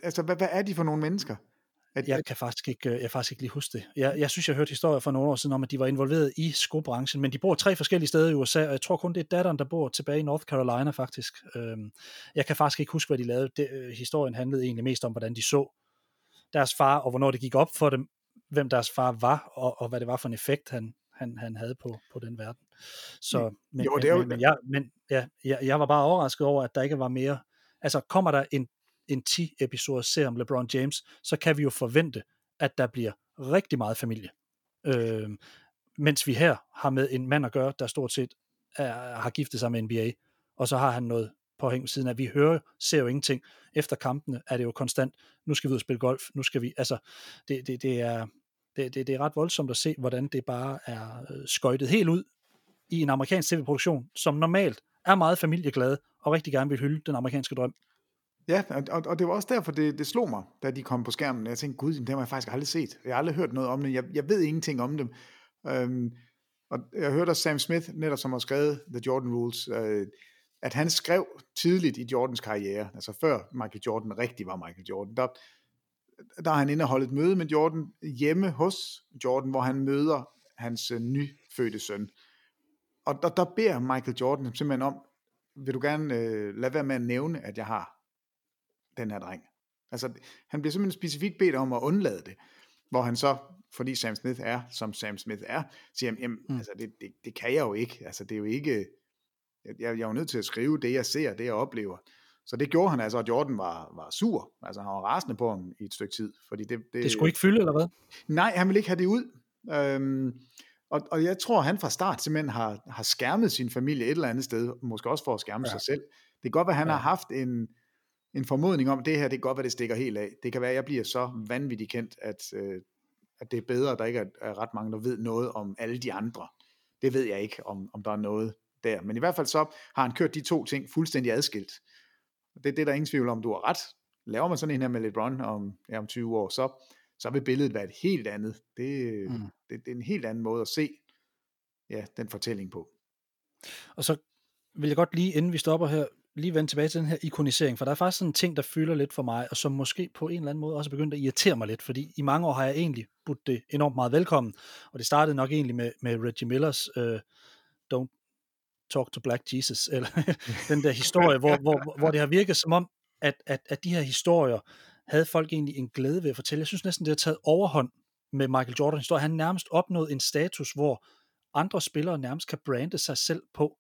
Altså, hvad, hvad er de for nogle mennesker? At, jeg kan faktisk ikke, jeg kan faktisk ikke lige huske det. Jeg, jeg synes, jeg hørte historier for nogle år siden om, at de var involveret i skobranchen, men de bor tre forskellige steder i USA, og jeg tror kun, det er datteren, der bor tilbage i North Carolina faktisk. Øhm, jeg kan faktisk ikke huske, hvad de lavede. Det, øh, historien handlede egentlig mest om, hvordan de så deres far, og hvornår det gik op for dem, hvem deres far var, og, og hvad det var for en effekt, han, han, han havde på, på den verden. Så, men, jo, det er jo... men, men, jeg, men ja, jeg, jeg var bare overrasket over, at der ikke var mere. Altså, kommer der en en 10 episoders serie om LeBron James, så kan vi jo forvente, at der bliver rigtig meget familie. Øh, mens vi her har med en mand at gøre, der stort set er, har giftet sig med NBA, og så har han noget påhæng ved siden af. Vi hører, ser jo ingenting. Efter kampene er det jo konstant, nu skal vi ud og spille golf, nu skal vi, altså, det, det, det er, det, det, det er ret voldsomt at se, hvordan det bare er øh, skøjtet helt ud i en amerikansk tv-produktion, som normalt er meget familieglad og rigtig gerne vil hylde den amerikanske drøm. Ja, og, og det var også derfor, det, det slog mig, da de kom på skærmen. Jeg tænkte, gud, dem har jeg faktisk aldrig set. Jeg har aldrig hørt noget om dem. Jeg, jeg ved ingenting om dem. Øhm, og jeg hørte også Sam Smith, netop som har skrevet The Jordan Rules, øh, at han skrev tidligt i Jordans karriere, altså før Michael Jordan rigtig var Michael Jordan, der, der har han indeholdt et møde med Jordan hjemme hos Jordan, hvor han møder hans øh, nyfødte søn. Og der, der beder Michael Jordan simpelthen om, vil du gerne øh, lade være med at nævne, at jeg har den her dreng. Altså, han bliver simpelthen specifikt bedt om at undlade det, hvor han så, fordi Sam Smith er, som Sam Smith er, siger, jamen, mm. altså, det, det, det kan jeg jo ikke, altså, det er jo ikke, jeg, jeg er jo nødt til at skrive det, jeg ser, det jeg oplever. Så det gjorde han altså, og Jordan var, var sur, altså han var rasende på ham i et stykke tid. Fordi det, det, det skulle ikke fylde, eller hvad? Nej, han ville ikke have det ud. Øhm, og, og jeg tror, han fra start simpelthen har, har skærmet sin familie et eller andet sted, måske også for at skærme ja. sig selv. Det kan godt være, han ja. har haft en, en formodning om, det her, det kan godt være, det stikker helt af. Det kan være, at jeg bliver så vanvittigt kendt, at, øh, at det er bedre, at der ikke er, er ret mange, der ved noget om alle de andre. Det ved jeg ikke, om, om der er noget der. Men i hvert fald så har han kørt de to ting fuldstændig adskilt. Det, det er der ingen tvivl om, du har ret. Laver man sådan en her med LeBron om, ja, om 20 år, så, så vil billedet være et helt andet. Det, mm. det, det er en helt anden måde at se ja, den fortælling på. Og så vil jeg godt lige, inden vi stopper her, lige vende tilbage til den her ikonisering, for der er faktisk sådan en ting, der fylder lidt for mig, og som måske på en eller anden måde også er begyndt at irritere mig lidt, fordi i mange år har jeg egentlig budt det enormt meget velkommen, og det startede nok egentlig med, med Reggie Millers uh, Don't Talk to Black Jesus, eller den der historie, hvor, hvor, hvor det har virket som om, at, at, at de her historier havde folk egentlig en glæde ved at fortælle. Jeg synes næsten, det har taget overhånd med Michael Jordan historie. Han nærmest opnået en status, hvor andre spillere nærmest kan brande sig selv på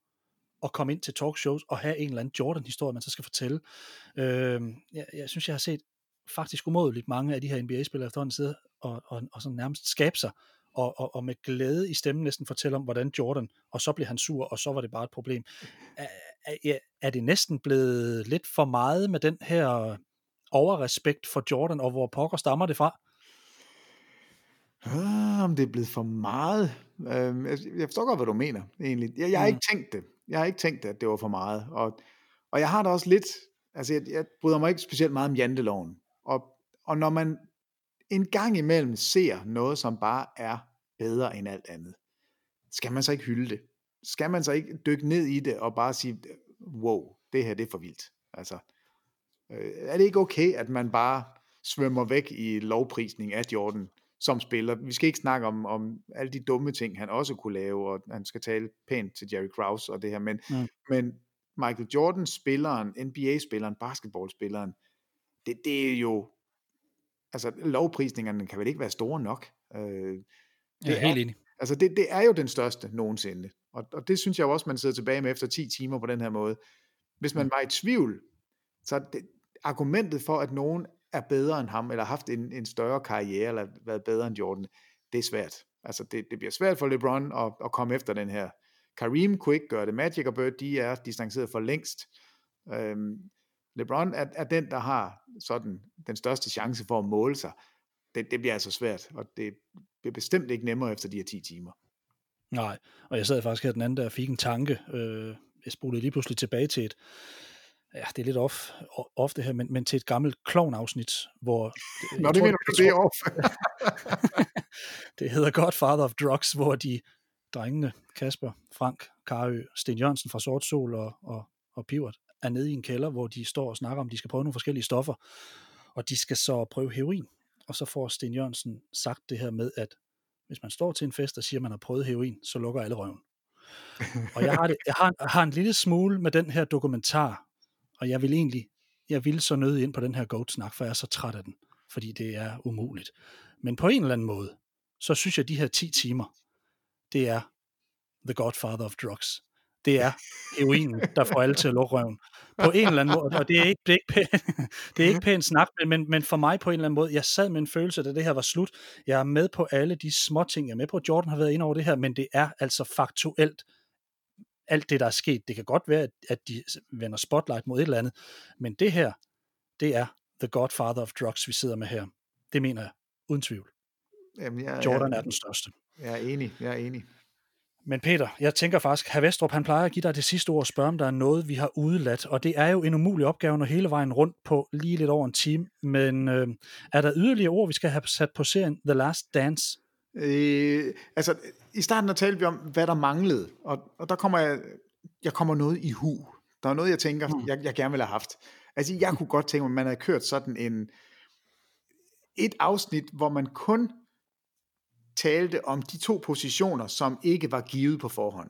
at komme ind til talkshows og have en eller anden Jordan-historie, man så skal fortælle. Øh, jeg, jeg synes, jeg har set faktisk umådeligt mange af de her NBA-spillere efterhånden sidde og, og, og sådan nærmest skabe sig og, og, og med glæde i stemmen næsten fortælle om, hvordan Jordan, og så blev han sur, og så var det bare et problem. Er, er, er det næsten blevet lidt for meget med den her overrespekt for Jordan, og hvor pokker stammer det fra? Ah, om det er blevet for meget. Øh, jeg forstår godt, hvad du mener, egentlig. Jeg, jeg har mm. ikke tænkt det. Jeg har ikke tænkt, at det var for meget. Og, og jeg har da også lidt, altså jeg, jeg bryder mig ikke specielt meget om janteloven. Og, og når man en gang imellem ser noget, som bare er bedre end alt andet, skal man så ikke hylde det? Skal man så ikke dykke ned i det og bare sige, wow, det her det er for vildt? Altså, øh, er det ikke okay, at man bare svømmer væk i lovprisning af Jordan som spiller? Vi skal ikke snakke om, om alle de dumme ting, han også kunne lave, og han skal tale pænt til Jerry Krause og det her, men, mm. men Michael Jordan, spilleren, NBA-spilleren, basketballspilleren, det, det er jo altså lovprisningerne kan vel ikke være store nok. Øh, det jeg er helt enig. Altså det, det er jo den største nogensinde. Og, og det synes jeg også, man sidder tilbage med efter 10 timer på den her måde. Hvis man mm. var i tvivl, så det, argumentet for, at nogen er bedre end ham, eller har haft en, en større karriere, eller været bedre end Jordan, det er svært. Altså det, det bliver svært for LeBron at, at komme efter den her. Kareem kunne ikke gøre det. Magic og Bird, de er distanceret for længst. Øhm, LeBron er, er den, der har sådan den største chance for at måle sig. Det, det bliver altså svært, og det bliver bestemt ikke nemmere efter de her 10 timer. Nej, og jeg sad faktisk her den anden, der fik en tanke. Øh, jeg spolede lige pludselig tilbage til et, ja, det er lidt off, off det her, men, men til et gammelt klovn-afsnit, hvor... Nå, det mener du, det er off. det hedder Godfather of Drugs, hvor de drengene, Kasper, Frank, Karø, Sten Jørgensen fra Sort Sol og, og, og Pivert, er nede i en kælder, hvor de står og snakker om, at de skal prøve nogle forskellige stoffer, og de skal så prøve heroin. Og så får Sten Jørgensen sagt det her med, at hvis man står til en fest og siger, at man har prøvet heroin, så lukker alle røven. og jeg har, det, jeg har, jeg har en lille smule med den her dokumentar, og jeg vil egentlig, jeg vil så nøde ind på den her goat-snak, for jeg er så træt af den, fordi det er umuligt. Men på en eller anden måde, så synes jeg, at de her 10 timer, det er The Godfather of Drugs det er heroinen, der får alle til at lukke røven. På en eller anden måde, og det er ikke, det er ikke, det er ikke pænt snak, men, men for mig på en eller anden måde, jeg sad med en følelse, da det her var slut. Jeg er med på alle de små ting, jeg er med på, Jordan har været ind over det her, men det er altså faktuelt alt det, der er sket. Det kan godt være, at de vender spotlight mod et eller andet, men det her, det er the godfather of drugs, vi sidder med her. Det mener jeg, uden tvivl. Jamen, jeg, Jordan jeg, er den største. Jeg er enig, jeg er enig. Men Peter, jeg tænker faktisk, at Vestrup han plejer at give dig det sidste ord og spørge, om der er noget, vi har udeladt. Og det er jo en umulig opgave, når hele vejen rundt på lige lidt over en time. Men øh, er der yderligere ord, vi skal have sat på serien The Last Dance? Øh, altså, i starten der talte vi om, hvad der manglede. Og, og der kommer jeg, jeg kommer noget i hu. Der er noget, jeg tænker, mm. jeg, jeg gerne ville have haft. Altså, jeg kunne godt tænke mig, at man havde kørt sådan en et afsnit, hvor man kun talte om de to positioner, som ikke var givet på forhånd.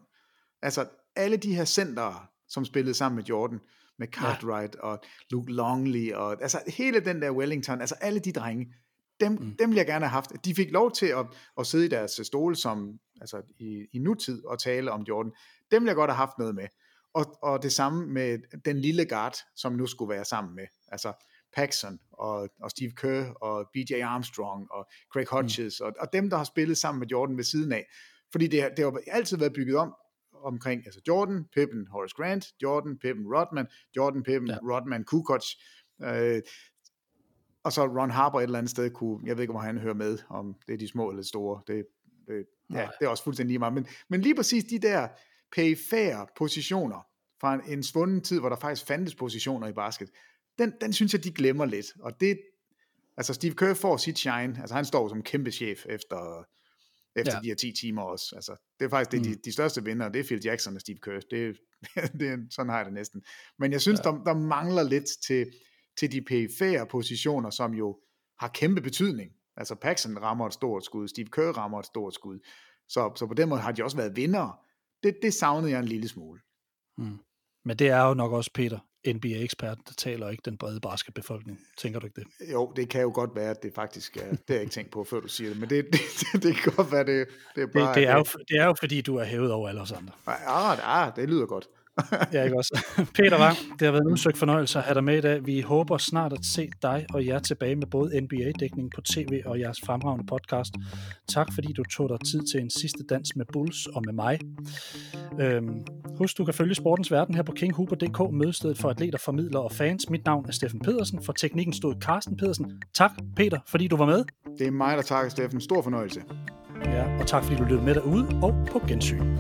Altså alle de her centere, som spillede sammen med Jordan, med Cartwright ja. og Luke Longley, og altså hele den der Wellington, altså alle de drenge, dem, mm. dem ville jeg gerne have haft. De fik lov til at, at sidde i deres stole som, altså i, i nutid og tale om Jordan. Dem ville jeg godt have haft noget med. Og, og det samme med den lille guard, som nu skulle være sammen med. Altså Paxson og, og Steve Kerr og BJ Armstrong og Craig Hodges mm. og, og dem, der har spillet sammen med Jordan ved siden af. Fordi det, det har altid været bygget om omkring altså Jordan, Pippen, Horace Grant, Jordan, Pippen, Rodman, Jordan, Pippen, ja. Rodman, Kukoc, øh, og så Ron Harper et eller andet sted kunne, jeg ved ikke, hvor han hører med, om det er de små eller store, det, det, ja, det er også fuldstændig lige meget, men, men lige præcis de der perifære positioner fra en, en svunden tid, hvor der faktisk fandtes positioner i basket, den, den synes jeg, de glemmer lidt. Og det, altså Steve Kerr får sit shine, altså han står som kæmpe chef efter, efter ja. de her 10 timer også. Altså, det er faktisk det, mm. de, de største vinder, det er Phil Jackson og Steve Kerr. Det, det, sådan har jeg det næsten. Men jeg synes, ja. der, der mangler lidt til, til de perifære positioner, som jo har kæmpe betydning. Altså Paxson rammer et stort skud, Steve Kerr rammer et stort skud. Så, så på den måde har de også været vinder. Det, det savnede jeg en lille smule. Mm. Men det er jo nok også, Peter, NBA-eksperten, der taler ikke den brede basketbefolkning. Tænker du ikke det? Jo, det kan jo godt være, at det faktisk er. Det har jeg ikke tænkt på, før du siger det. Men det, det, det kan godt være, det, det er bare... Det, det, er jo, det er jo, fordi du er hævet over alle os andre. Ja, ah, det lyder godt. Ja, ikke også? Peter Wang, det har været en udsøgt fornøjelse at have dig med i dag. Vi håber snart at se dig og jer tilbage med både NBA-dækning på tv og jeres fremragende podcast. Tak fordi du tog dig tid til en sidste dans med Bulls og med mig. Øhm, husk, du kan følge sportens verden her på kinghuber.dk, mødestedet for atleter, formidlere og fans. Mit navn er Steffen Pedersen. For teknikken stod Carsten Pedersen. Tak, Peter, fordi du var med. Det er mig, der takker, Steffen. Stor fornøjelse. Ja, og tak fordi du lyttede med derude og på gensyn.